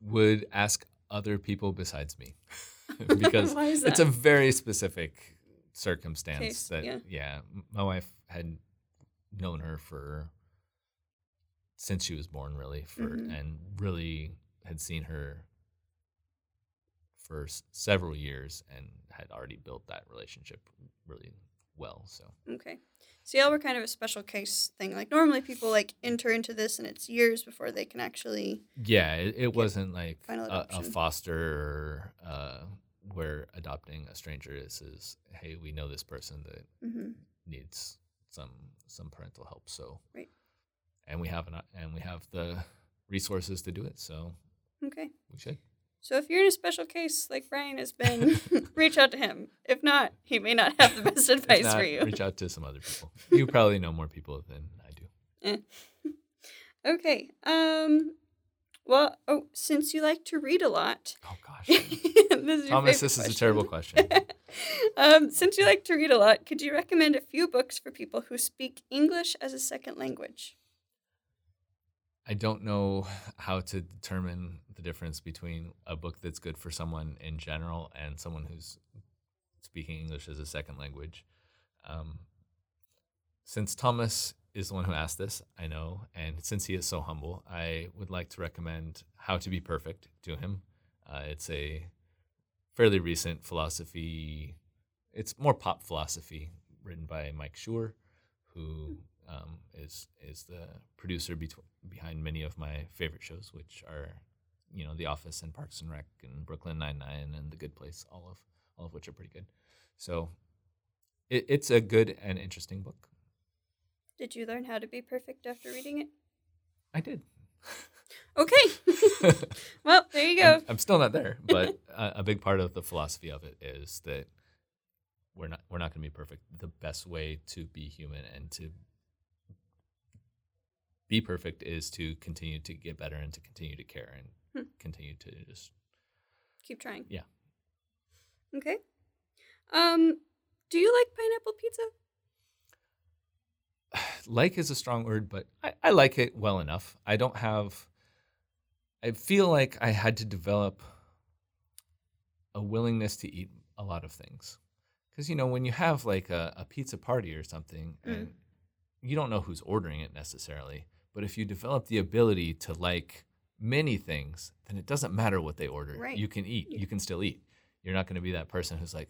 S3: would ask other people besides me because it's a very specific circumstance
S2: Case,
S3: that
S2: yeah.
S3: yeah. my wife had known her for since she was born really for
S2: Mhm.
S3: and really had seen her for s- several years and had already built that relationship really well so
S2: Okay. So y'all were kind of a special case thing. Like normally people like enter into this and it's years before they can actually
S3: Yeah, it, it wasn't like a, a foster or uh, where adopting a stranger is is hey, we know this person that
S2: hmm
S3: needs some some parental help, so
S2: Right.
S3: and we have an and we have the resources to do it, so
S2: Okay.
S3: we should.
S2: So if you're in a special case like Brian has been, reach out to him. If not, he may not have the best advice
S3: not,
S2: for you.
S3: reach out to some other people. You probably know more people than I do.
S2: Okay. Um well, oh, since you like to read a lot.
S3: Oh gosh,
S2: this
S3: Thomas, this is a terrible question.
S2: um, since you like to read a lot, could you recommend a few books for people who speak English as a second language?
S3: I don't know how to determine the difference between a book that's good for someone in general and someone who's speaking English as a second language. Um, since Thomas is the one who asked this, I know, and since he is so humble, I would like to recommend How to Be Perfect to him. Uh, it's a fairly recent philosophy. It's more pop philosophy, written by Mike Schur, who um, is is the producer betw behind many of my favorite shows, which are, you know, The Office and Parks and Rec and Brooklyn Nine Nine and The Good Place, all of all of which are pretty good. So, it, it's a good and interesting book.
S2: Did you learn how to be perfect after reading it?
S3: I did.
S2: Okay. well, there you go.
S3: I'm, I'm still not there, but a, a big part of the philosophy of it is that we're not we're not going to be perfect. The best way to be human and to be perfect is to continue to get better and to continue to care and
S2: Hmm.
S3: continue to just
S2: Keep trying.
S3: Yeah.
S2: Okay. Um, do you like pineapple pizza?
S3: like is a strong word, but I, I like it well enough. I don't have. I feel like I had to develop a willingness to eat a lot of things, because you know when you have like a, a pizza party or something,
S2: Mm.
S3: and you don't know who's ordering it necessarily, but if you develop the ability to like many things, then it doesn't matter what they order.
S2: Right.
S3: You can eat. You can still eat. You're not going to be that person who's like,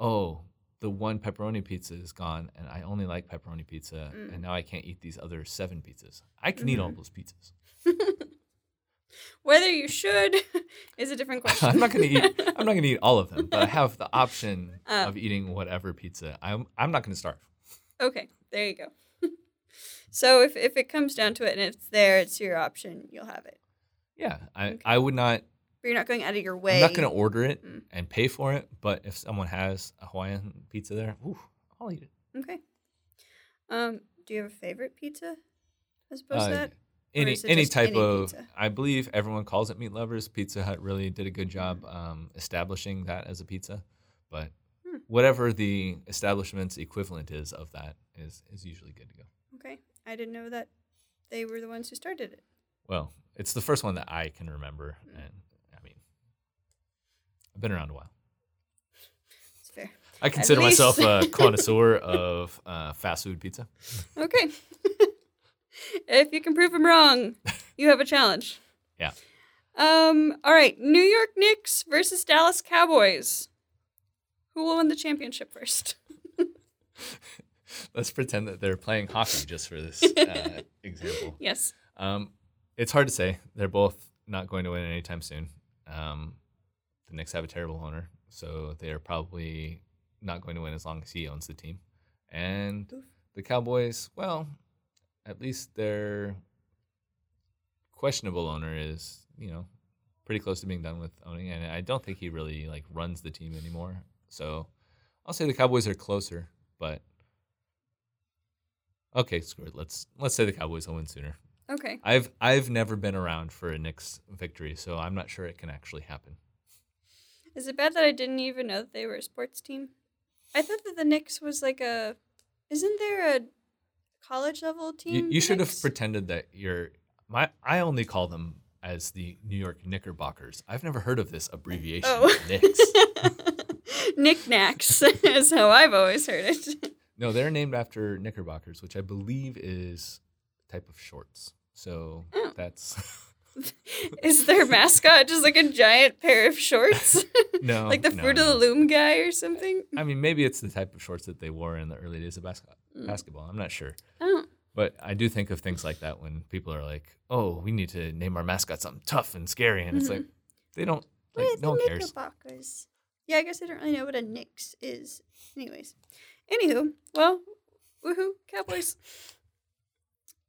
S3: oh, the one pepperoni pizza is gone, and I only like pepperoni pizza,
S2: Mm.
S3: and now I can't eat these other seven pizzas. I can eat all
S2: Mhm.
S3: those pizzas.
S2: Whether you should is a different question.
S3: I'm not going to eat. I'm not going to eat all of them, but I have the option
S2: Oh.
S3: of eating whatever pizza. I'm. I'm not going to starve.
S2: Okay, there you go. so if if it comes down to it and it's there, it's your option. You'll have it.
S3: Yeah, I.
S2: Okay.
S3: I would not.
S2: But you're not going out of your way.
S3: I'm not going to order it
S2: Mm.
S3: and pay for it. But if someone has a Hawaiian pizza there, ooh, I'll eat it.
S2: Okay. Um, do you have a favorite pizza? As opposed
S3: Uh,
S2: to that?
S3: any any type
S2: any
S3: of
S2: pizza?
S3: I believe everyone calls it meat lovers. Pizza Hut really did a good job um, establishing that as a pizza, but
S2: Hmm.
S3: whatever the establishment's equivalent is of that is is usually good to go.
S2: Okay, I didn't know that they were the ones who started it.
S3: Well, it's the first one that I can remember, and I mean, I've been around a while.
S2: It's fair.
S3: I consider
S2: least-
S3: myself a connoisseur of uh, fast food pizza.
S2: Okay. if you can prove them wrong, you have a challenge.
S3: Yeah.
S2: Um. All right. New York Knicks versus Dallas Cowboys. Who will win the championship first?
S3: Let's pretend that they're playing hockey just for this uh, example.
S2: Yes.
S3: Um, it's hard to say. They're both not going to win anytime soon. Um, the Knicks have a terrible owner, so they are probably not going to win as long as he owns the team. And the Cowboys, well, at least their questionable owner is, you know, pretty close to being done with owning, and I don't think he really like runs the team anymore. So I'll say the Cowboys are closer, but okay, screw it. Let's let's say the Cowboys will win sooner.
S2: Okay.
S3: I've I've never been around for a Knicks victory, so I'm not sure it can actually happen.
S2: Is it bad that I didn't even know that they were a sports team? I thought that the Knicks was like a. Isn't there a college level team?
S3: You, you should have pretended that you're my. I only call them as the New York Knickerbockers. I've never heard of this abbreviation.
S2: Oh.
S3: Knicks.
S2: Knickknacks is how I've always heard it.
S3: No, they're named after Knickerbockers, which I believe is type of shorts. So
S2: Oh.
S3: that's
S2: Is their mascot just like a giant pair of shorts?
S3: no,
S2: like the
S3: no,
S2: Fruit of
S3: no.
S2: the Loom guy or something?
S3: I mean, maybe it's the type of shorts that they wore in the early days of basket-
S2: Mm.
S3: basketball. I'm not sure.
S2: Oh,
S3: But I do think of things like that when people are like, "Oh, we need to name our mascot something tough and scary," and it's like they don't. Like,
S2: Where's
S3: no one
S2: the
S3: cares.
S2: Knickerbockers? Yeah, I guess I don't really know what a Knicks is. Anyways. Anywho, well, woohoo, Cowboys.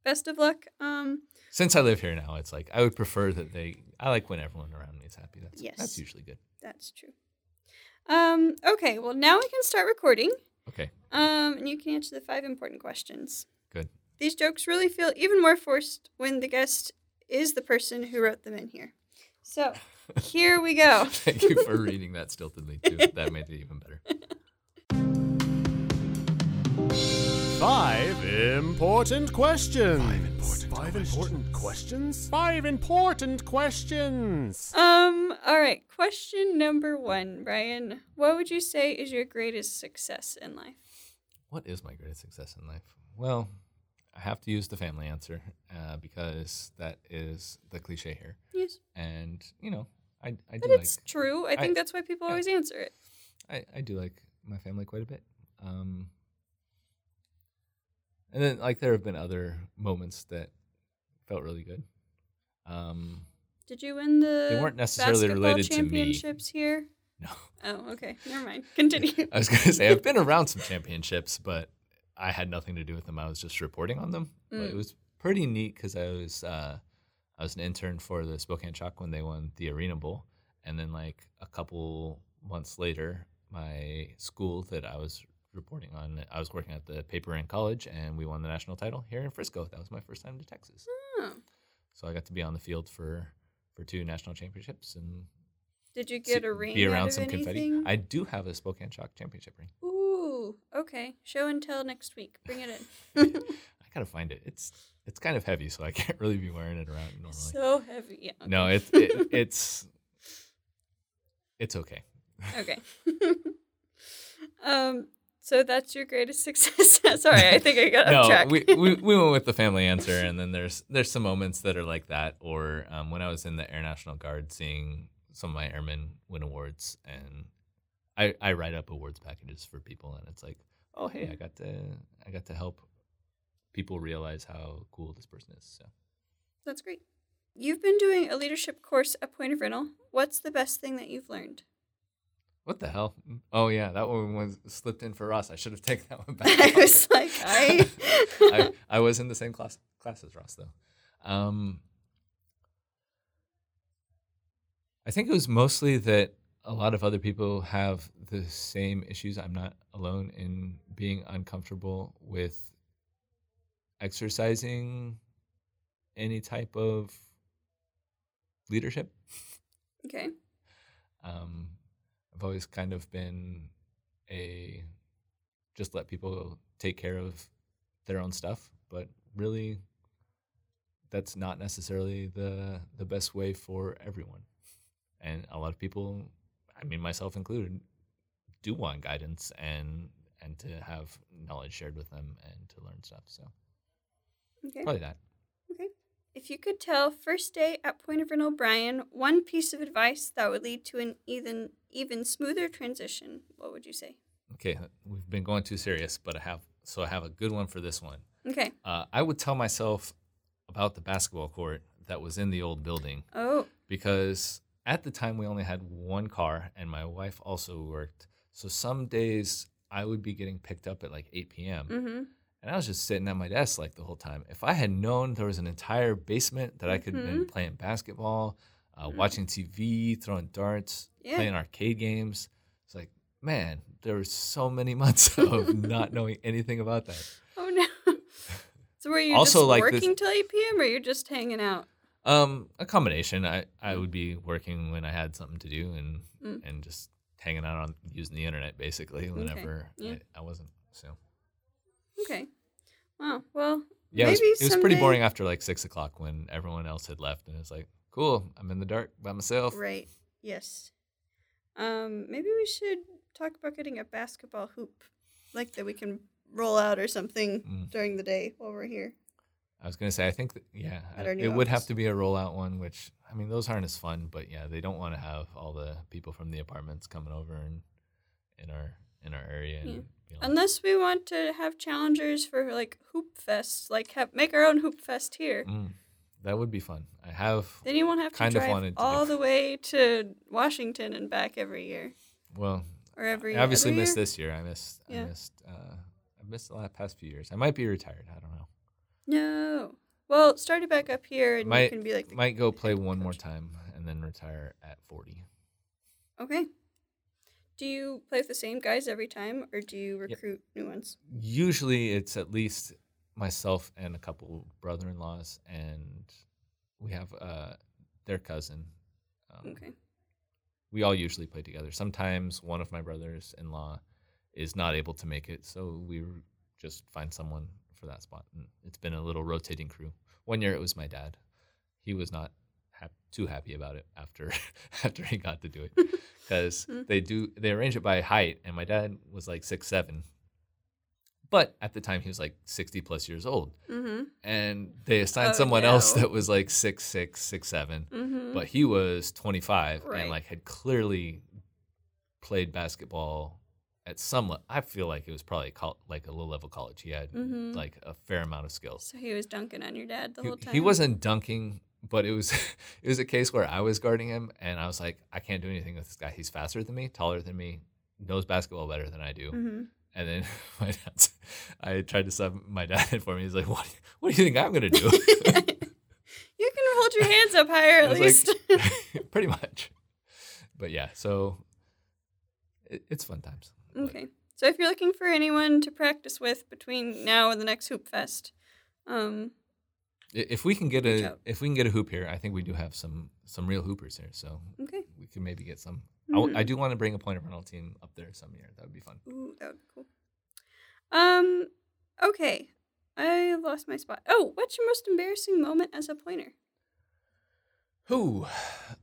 S2: Best of luck. Um,
S3: Since I live here now, it's like I would prefer that they. I like when everyone around me is happy. That's
S2: Yes.
S3: that's usually good.
S2: that's true. Um, okay, well now we can start recording.
S3: Okay,
S2: Um, and you can answer the five important questions.
S3: good.
S2: These jokes really feel even more forced when the guest is the person who wrote them in here. So, here we go.
S3: Thank you for reading that stiltedly too. That made it even better.
S1: Five important questions.
S4: Five important questions? Five important questions.
S2: Um, all right. Question number one, Brian. What would you say is your greatest success in life?
S3: What is my greatest success in life? Well, I have to use the family answer uh, because that is the cliche here.
S2: Yes.
S3: And you know, I I
S2: But
S3: do like
S2: it's true. I
S3: I-
S2: think that's why people
S3: yeah.
S2: always answer it.
S3: I, I do like my family quite a bit. Um, and then like there have been other moments that felt really good. Um,
S2: Did you win the They
S3: weren't necessarily related to me.
S2: championships here?
S3: no,
S2: Oh, okay. Never mind. Continue.
S3: I was gonna say I've been around some championships, but I had nothing to do with them. I was just reporting on them. But it
S2: Mm.
S3: was pretty neat because I was uh, I was an intern for the Spokane Shock when they won the ArenaBowl, and then like a couple months later, my school that I was reporting on, I was working at the paper in college, and we won the national title here in Frisco. That was my first time to Texas,
S2: Oh.
S3: so I got to be on the field for for two national championships and
S2: Did you get a ring?
S3: be around some confetti. I do have a Spokane Shock championship ring.
S2: Ooh. Okay. Show and tell next week. Bring it in.
S3: I gotta find it. It's it's kind of heavy, so I can't really be wearing it around normally.
S2: so heavy. Yeah. okay.
S3: No, it's it, it's it's okay.
S2: Okay. um. So that's your greatest success. Sorry, I think I got off
S3: no,
S2: track.
S3: we, we we went with the family answer, and then there's there's some moments that are like that, or um, when I was in the Air National Guard, seeing some of my airmen win awards, and I I write up awards packages for people, and it's like, oh hey, I got to I got to help people realize how cool this person is. So
S2: That's great. You've been doing a leadership course at Point of Rental. What's the best thing that you've learned?
S3: What the hell? Oh yeah, that one was slipped in for Ross. I should have taken that one back.
S2: I was like, I.
S3: I, I was in the same class class as Ross though. Um, I think it was mostly that a lot of other people have the same issues. I'm not alone in being uncomfortable with exercising any type of leadership.
S2: okay.
S3: Um, I've always kind of been a just let people take care of their own stuff, but really that's not necessarily the the best way for everyone. And a lot of people, I mean myself included, do want guidance and and to have knowledge shared with them and to learn stuff. So
S2: Okay.
S3: probably that.
S2: Okay. If you could tell first day at Point of Rental O'Brien one piece of advice that would lead to an even even smoother transition, what would you say?
S3: Okay, we've been going too serious, but I have so I have a good one for this one.
S2: Okay.
S3: Uh, I would tell myself about the basketball court that was in the old building
S2: Oh.
S3: because at the time we only had one car and my wife also worked. So some days I would be getting picked up at like 8 p.m.
S2: Mm-hmm.
S3: and I was just sitting at my desk like the whole time. If I had known there was an entire basement that I could have been
S2: Mhm.
S3: playing basketball, uh,
S2: Mhm.
S3: watching TV, throwing darts,
S2: Yeah.
S3: playing arcade games, it's like, man, there were so many months of not knowing anything about that.
S2: Oh no. so were you
S3: Also,
S2: just
S3: like this-
S2: working till eight p.m. or you're just hanging out?
S3: Um, a combination. I, I would be working when I had something to do and
S2: Mm.
S3: and just hanging out on using the internet basically whenever
S2: yeah.
S3: I, I wasn't. So
S2: Okay. Wow. Well.
S3: yeah, it was,
S2: maybe
S3: it was pretty boring after like six o'clock when everyone else had left, and it's like, cool, I'm in the dark by myself.
S2: Right. Yes. Um. Maybe we should talk about getting a basketball hoop, like that we can roll out or something
S3: Mm.
S2: during the day while we're here.
S3: I was gonna say, I think that, yeah, I- it
S2: new
S3: would have to be a rollout one, which I mean, those aren't as fun, but yeah, they don't want to have all the people from the apartments coming over and in our in our area. And,
S2: Yeah.
S3: you know,
S2: Unless we want to have challengers for like hoop fest, like have make our own hoop fest here.
S3: mm, that would be fun. I have
S2: Then you won't have to
S3: Kind of
S2: drive
S3: wanted to do-
S2: all the way to Washington and back every year
S3: well,
S2: or every.
S3: I obviously missed
S2: year?
S3: this year. I missed.
S2: Yeah.
S3: I missed. Uh, I missed the last past few years. I might be retired. I don't know.
S2: No. Well, start it back up here, and you
S3: Might-
S2: can be like the
S3: Might go play one more time and then retire at forty.
S2: Okay. Do you play with the same guys every time, or do you
S3: Yep.
S2: recruit new ones?
S3: Usually, it's at least myself and a couple brother-in-laws, and we have uh, their cousin. Um,
S2: Okay.
S3: We all usually play together. Sometimes one of my brothers-in-law is not able to make it, so we just find someone for that spot. And it's been a little rotating crew. One year it was my dad. He was not hap- too happy about it after after he got to do it because
S2: Hmm.
S3: they do they arrange it by height, and my dad was like six seven, But at the time, he was like 60 plus years old.
S2: Mm-hmm.
S3: And they assigned
S2: Oh,
S3: someone else that was like six six, six seven,
S2: Mm-hmm.
S3: but he was 25
S2: Right.
S3: and like had clearly played basketball at some. Le- I feel like it was probably col- like a low level college. He had
S2: Mhm.
S3: like a fair amount of skills.
S2: so he was dunking on your dad the
S3: He,
S2: whole time.
S3: he wasn't dunking, but it was it was a case where I was guarding him, and I was like, I can't do anything with this guy. He's faster than me, taller than me, knows basketball better than I do.
S2: Mm-hmm.
S3: And then my dad's, I tried to sub my dad in for me. He's like, "What? What do you think I'm gonna do?"
S2: You can hold your hands up higher at least.
S3: like, pretty much. But yeah, so it, it's fun times. But
S2: okay. So if you're looking for anyone to practice with between now and the next Hoopfest, um,
S3: If we can get a if we can get a hoop here, I think we do have some some real hoopers here. So
S2: okay.
S3: we can maybe get some. I w-
S2: Mhm.
S3: I do want to bring a Point of Rental team up there some year. That would be fun.
S2: Ooh, that would be cool. Um, okay. I lost my spot. Oh, what's your most embarrassing moment as a pointer?
S3: Who?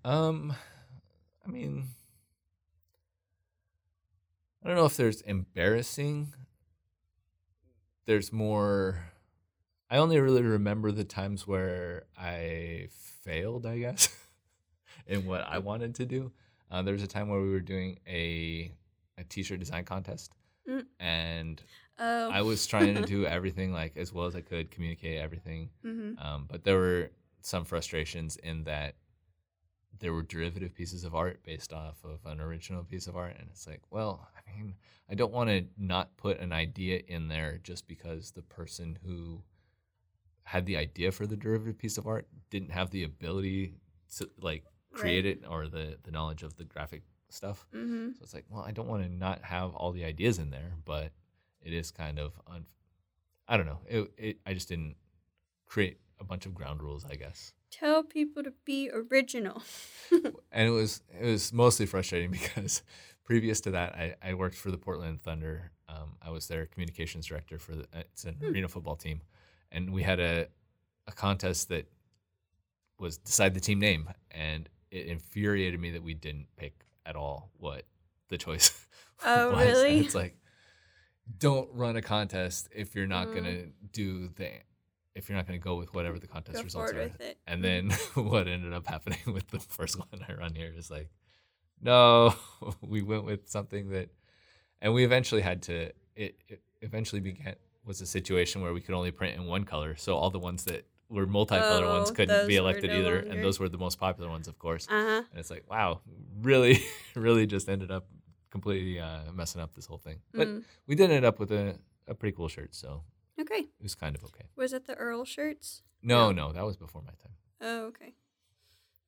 S3: Um, I mean, I don't know if there's embarrassing. There's more. I only really remember the times where I failed, I guess, in what I wanted to do. Uh, there was a time where we were doing a a t-shirt design contest,
S2: Mm.
S3: and
S2: Oh,
S3: I was trying to do everything like as well as I could, communicate everything.
S2: Mm-hmm.
S3: Um, but there were some frustrations in that there were derivative pieces of art based off of an original piece of art. And it's like, well, I mean, I don't want to not put an idea in there just because the person who had the idea for the derivative piece of art didn't have the ability to like create it or the, the knowledge of the graphic stuff.
S2: Mm-hmm.
S3: So it's like, well, I don't want to not have all the ideas in there, but it is kind of, un- I don't know. It, it, I just didn't create a bunch of ground rules, I guess.
S2: Tell people to be original.
S3: And it was it was mostly frustrating because previous to that, I, I worked for the Portland Thunder. Um, I was their communications director for the it's an arena football team, and we had a a contest that was decide the team name, and it infuriated me that we didn't pick at all what the choice
S2: Oh,
S3: was. And
S2: really?
S3: it's like don't run a contest if you're not
S2: Mm.
S3: gonna do the if you're not gonna go with whatever the contest
S2: Go
S3: results are.
S2: with it.
S3: And then what ended up happening with the first one I run here is like, no, we went with something that, and we eventually had to. It, it eventually began was a situation where we could only print in one color, so all the ones that were multicolor ones
S2: Oh,
S3: couldn't be elected
S2: no
S3: either,
S2: longer-
S3: and those were the most popular ones, of course.
S2: Uh huh.
S3: And it's like, wow, really, really just ended up completely uh, messing up this whole thing. But
S2: Mm.
S3: we did end up with a, a pretty cool shirt, so
S2: Okay.
S3: it was kind of okay.
S2: Was it the Earl shirts?
S3: No, no, that was before my time.
S2: Oh, okay.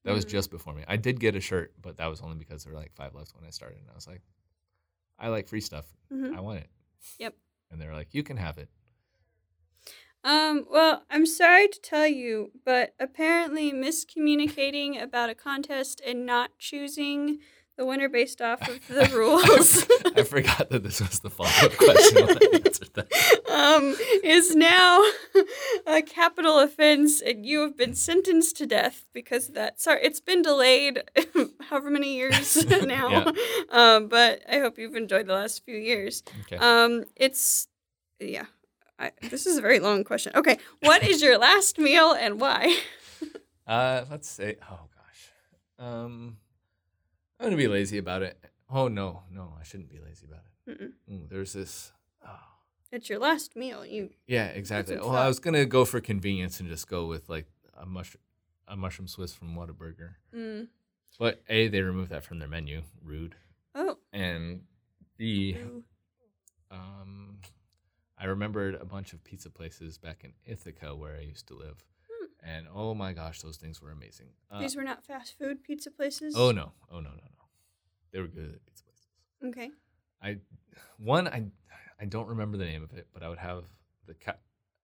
S3: That was
S2: Mm.
S3: just before me. I did get a shirt, but that was only because there were like five left when I started. And I was like, I like free stuff.
S2: Mhm.
S3: I want it.
S2: Yep.
S3: And they were like, you can have it.
S2: Um, well, I'm sorry to tell you, but apparently miscommunicating about a contest and not choosing the winner based off of the rules
S3: I forgot that this was the follow up question when I answered that.
S2: um, is now a capital offense, and you have been sentenced to death because of that. Sorry, it's been delayed however many years now,
S3: Yeah.
S2: um, but I hope you've enjoyed the last few years.
S3: Okay.
S2: Um, it's yeah. I, this is a very long question. Okay, what is your last meal and why?
S3: Uh, let's say, oh gosh. Um, I'm going to be lazy about it. Oh, no, no, I shouldn't be lazy about it.
S2: Mm-mm.
S3: There's this. Oh.
S2: It's your last meal. You
S3: Yeah, exactly. Well, I was going to go for convenience and just go with like a mushroom, a mushroom Swiss from Whataburger.
S2: mm.
S3: But A, they removed that from their menu. Rude.
S2: oh
S3: And B,
S2: ooh.
S3: um, I remembered a bunch of pizza places back in Ithaca where I used to live.
S2: Hmm.
S3: And oh my gosh, those things were amazing. Uh,
S2: these were not fast food pizza places.
S3: oh no, oh no, no, no. They were good pizza places.
S2: Okay.
S3: I one I I don't remember the name of it, but I would have the ca-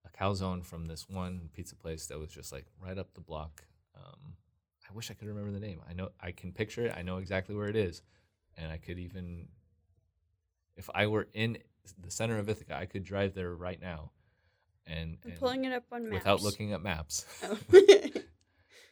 S3: a calzone from this one pizza place that was just like right up the block. Um, I wish I could remember the name. I know I can picture it. I know exactly where it is, and I could even, if I were in the center of Ithaca, I could drive there right now, and,
S2: I'm
S3: and
S2: pulling it up on maps.
S3: without looking at maps,
S2: Oh.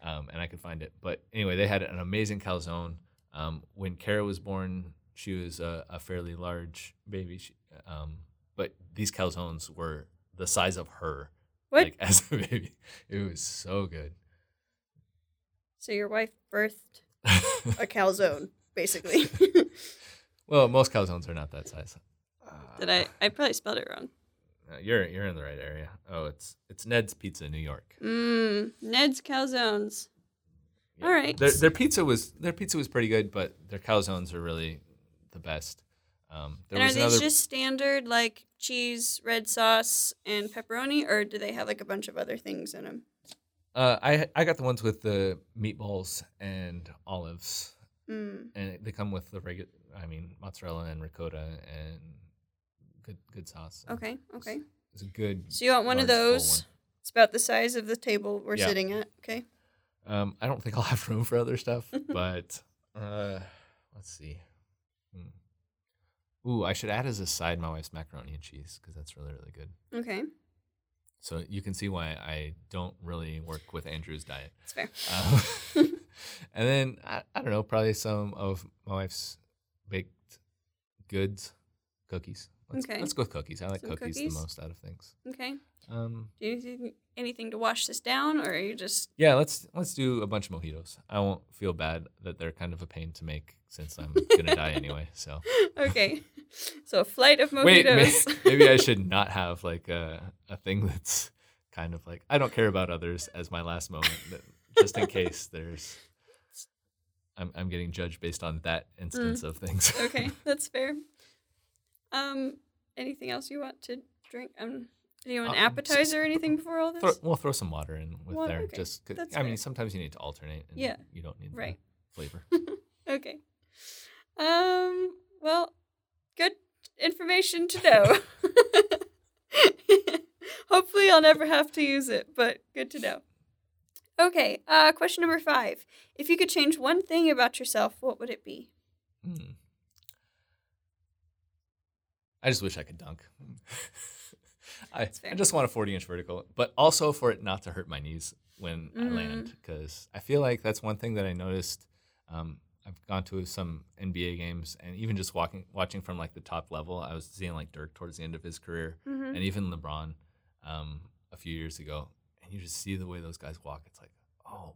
S3: um, and I could find it. But anyway, they had an amazing calzone. Um, when Kara was born, she was a, a fairly large baby. She, um, but these calzones were the size of her.
S2: What?
S3: Like as a baby, it was so good.
S2: so your wife birthed a calzone, basically.
S3: well, most calzones are not that size. Uh,
S2: Did I? I probably spelled it wrong.
S3: you're you're in the right area. Oh, it's it's Ned's Pizza, in New York.
S2: Mmm. Ned's calzones.
S3: Yeah.
S2: All right.
S3: Their their pizza was their pizza was pretty good, but their calzones are really the best. Um, there
S2: and are these
S3: another.
S2: just standard like cheese, red sauce, and pepperoni, or do they have like a bunch of other things in them?
S3: Uh, I I got the ones with the meatballs and olives,
S2: Mm.
S3: and they come with the regular. I mean, mozzarella and ricotta and good good sauce.
S2: Okay. Okay.
S3: It's a good.
S2: So you want one of those? It's about the size of the table we're
S3: Yeah.
S2: sitting at. Okay.
S3: Um, I don't think I'll have room for other stuff, but uh, let's see. Hmm. Ooh, I should add as a side my wife's macaroni and cheese because that's really really good.
S2: Okay.
S3: So you can see why I don't really work with Andrew's diet.
S2: That's fair.
S3: Um, and then I, I don't know, probably some of my wife's baked goods, cookies. Let's,
S2: Okay.
S3: let's go with cookies. I like cookies,
S2: cookies?
S3: the most out of things.
S2: Okay.
S3: Um,
S2: Do you think anything to wash this down, or are you just
S3: yeah, let's let's do a bunch of mojitos. I won't feel bad that they're kind of a pain to make since I'm gonna die anyway. So
S2: okay? So a flight of mojitos.
S3: wait, may- maybe I should not have like a a thing that's kind of like I don't care about others as my last moment, just in case there's. I'm I'm getting judged based on that instance of things.
S2: Mm. okay, that's fair. Um, anything else you want to drink? Um, do you want an
S3: Um,
S2: appetizer or anything before all this?
S3: Throw, we'll throw some water in with
S2: Water,
S3: there,
S2: okay,
S3: just I mean, sometimes you need to alternate. And
S2: Yeah,
S3: you don't need
S2: right.
S3: the flavor.
S2: Okay. Um. Well, good information to know. Hopefully, I'll never have to use it, but good to know. Okay. Uh, question number five. If you could change one thing about yourself, what would it be?
S3: Hmm. I just wish I could dunk. I. I just want a 40 inch vertical, but also for it not to hurt my knees when I
S2: Mm.
S3: land, because I feel like that's one thing that I noticed. Um, I've gone to some NBA games, and even just walking, watching from like the top level, I was seeing like Dirk towards the end of his career,
S2: Mm-hmm.
S3: and even LeBron um, a few years ago, and you just see the way those guys walk. It's like, oh,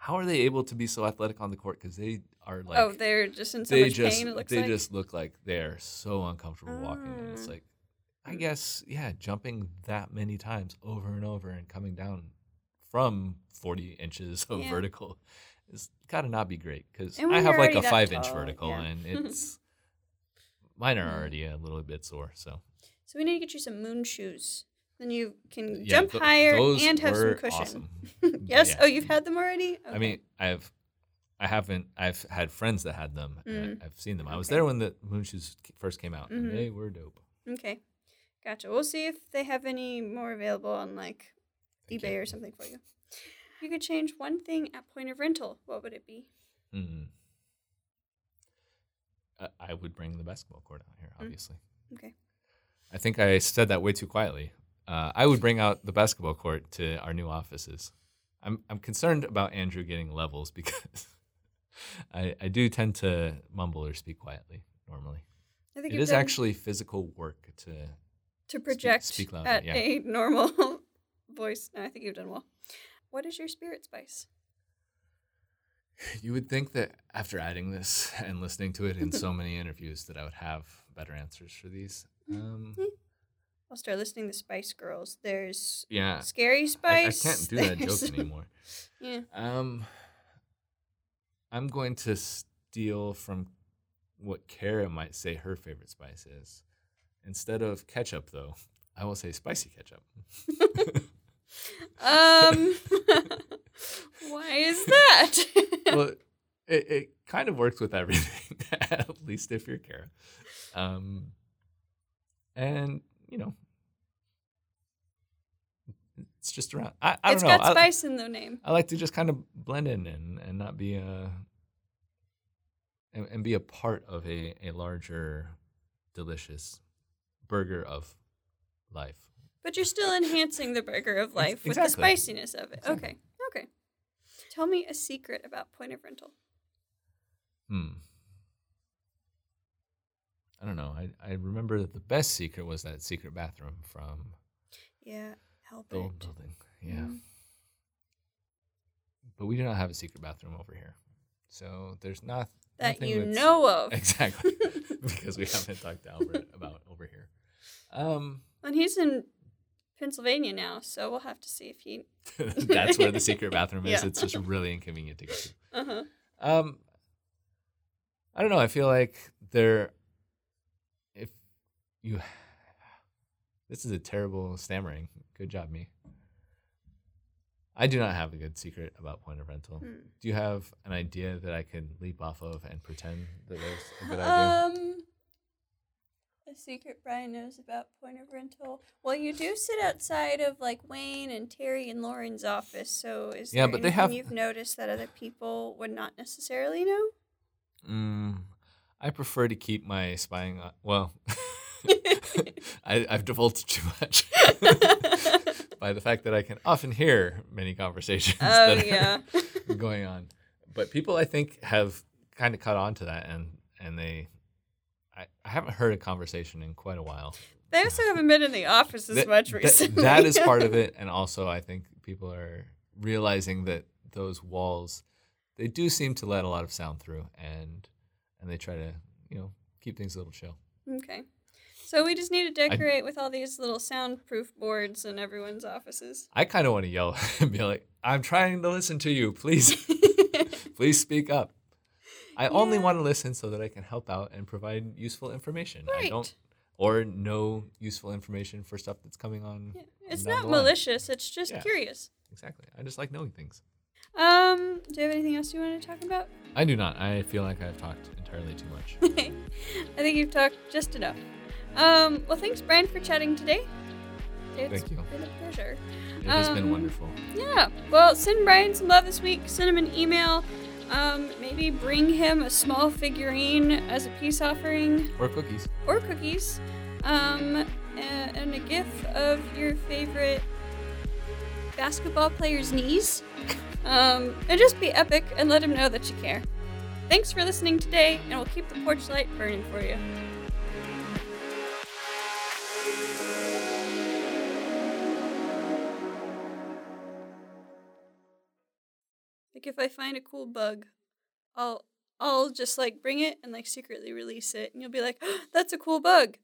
S3: how are they able to be so athletic on the court? Because they are like,
S2: oh, they're just in so
S3: they
S2: much
S3: just
S2: pain. It looks
S3: they
S2: like.
S3: just look like they're so uncomfortable walking. And it's
S2: Mm.
S3: like, I guess, yeah, jumping that many times over and over and coming down from 40 inches of
S2: Yeah.
S3: vertical is got to not be great because I have like a five inch
S2: tall,
S3: vertical
S2: yeah.
S3: and it's mine are
S2: Mm.
S3: already a little bit sore. So
S2: So we need to get you some moon shoes. Then you can
S3: yeah,
S2: jump
S3: th-
S2: higher and have some cushion.
S3: awesome.
S2: yes.
S3: Yeah.
S2: Oh, you've had them already.
S3: I mean, I've. I haven't. I've had friends that had them.
S2: Mm.
S3: I've seen them. I was
S2: Okay.
S3: there when the moon shoes first came out,
S2: Mhm.
S3: and they were dope.
S2: Okay. Gotcha. We'll see if they have any more available on like
S3: Thank
S2: eBay
S3: you.
S2: or something for you. If you could change one thing at Point of Rental, what would it be?
S3: Mm. I, I would bring the basketball court out here,
S2: Mm.
S3: obviously.
S2: Okay.
S3: I think I said that way too quietly. Uh, I would bring out the basketball court to our new offices. I'm I'm concerned about Andrew getting levels because I I do tend to mumble or speak quietly normally.
S2: I think
S3: It is actually physical work to
S2: to project
S3: speak louder,
S2: at
S3: yeah.
S2: a normal voice. No, I think you've done well. What is your spirit spice?
S3: You would think that after adding this and listening to it in so many interviews that I would have better answers for these. Um,
S2: I'll start listening to Spice Girls. There's
S3: yeah,
S2: Scary
S3: I, I can't do that
S2: there's-
S3: joke anymore.
S2: yeah.
S3: Um, I'm going to steal from what Kara might say her favorite spice is. Instead of ketchup, though, I will say spicy ketchup.
S2: Um. why is that?
S3: well, it, it kind of works with everything, at least if you're Kara. Um, and you know, it's just around. I, I
S2: it's
S3: don't know.
S2: It's got
S3: I,
S2: spice in the name.
S3: I like to just kind of blend in and, and not be a and, and be a part of a, a larger, delicious burger of life.
S2: But you're still enhancing the burger of life with the spiciness of it.
S3: Exactly.
S2: Okay. Okay. Tell me a secret about Point of Rental.
S3: Hmm. I don't know. I, I remember that the best secret was that secret bathroom from
S2: Yeah, help
S3: the old building. Yeah.
S2: Mm.
S3: But we do not have a secret bathroom over here. So there's not
S2: That you know of.
S3: Exactly. because we haven't talked to Albert about over here. Um
S2: And he's in Pennsylvania now, so we'll have to see if he.
S3: that's where the secret bathroom is.
S2: Yeah.
S3: It's just really inconvenient to get to.
S2: Uh huh.
S3: Um, I don't know. I feel like there, you, this is a terrible stammering. Good job, me. I do not have a good secret about Point of Rental.
S2: Hmm.
S3: Do you have an idea that I can leap off of and pretend that there's a good idea?
S2: Um, a secret Brian knows about Point of Rental. Well, you do sit outside of like Wayne and Terry and Lauren's office. So is
S3: Yeah,
S2: there
S3: but they have-
S2: you've noticed that other people would not necessarily know?
S3: Mm, I prefer to keep my spying. On, well, I, I've divulged too much by the fact that I can often hear many conversations
S2: Oh
S3: that
S2: yeah.
S3: are going on. But people, I think, have kind of caught on to that, and and they, I, I haven't heard a conversation in quite a while.
S2: they also haven't been in the office as
S3: That-
S2: much
S3: that-
S2: recently.
S3: that is part of it, and also I think people are realizing that those walls, they do seem to let a lot of sound through, and and they try to you know keep things a little chill.
S2: Okay. So we just need to decorate with all these little soundproof boards in everyone's offices.
S3: I kind of want to yell and be like, "I'm trying to listen to you. Please, please speak up." I only want to listen so that I can help out and provide useful information.
S2: Right.
S3: I don't or know useful information for stuff that's coming on.
S2: Yeah, It's not malicious. It's just
S3: Yeah.
S2: curious.
S3: Exactly. I just like knowing things.
S2: Um, do you have anything else you want to talk about?
S3: I do not. I feel like I've talked entirely too much.
S2: I think you've talked just enough. Um, well, thanks, Brian, for chatting today. It's
S3: Thank you.
S2: It's been a pleasure.
S3: It has been
S2: Um,
S3: wonderful.
S2: Yeah. Well, send Brian some love this week. Send him an email. Um, maybe bring him a small figurine as a peace offering
S3: Or cookies.
S2: or cookies. Um, and a gift of your favorite basketball player's knees. Um, and just be epic and let him know that you care. Thanks for listening today, and we'll keep the porch light burning for you. If I find a cool bug, I'll I'll just like bring it and like secretly release it, and you'll be like, "That's a cool bug."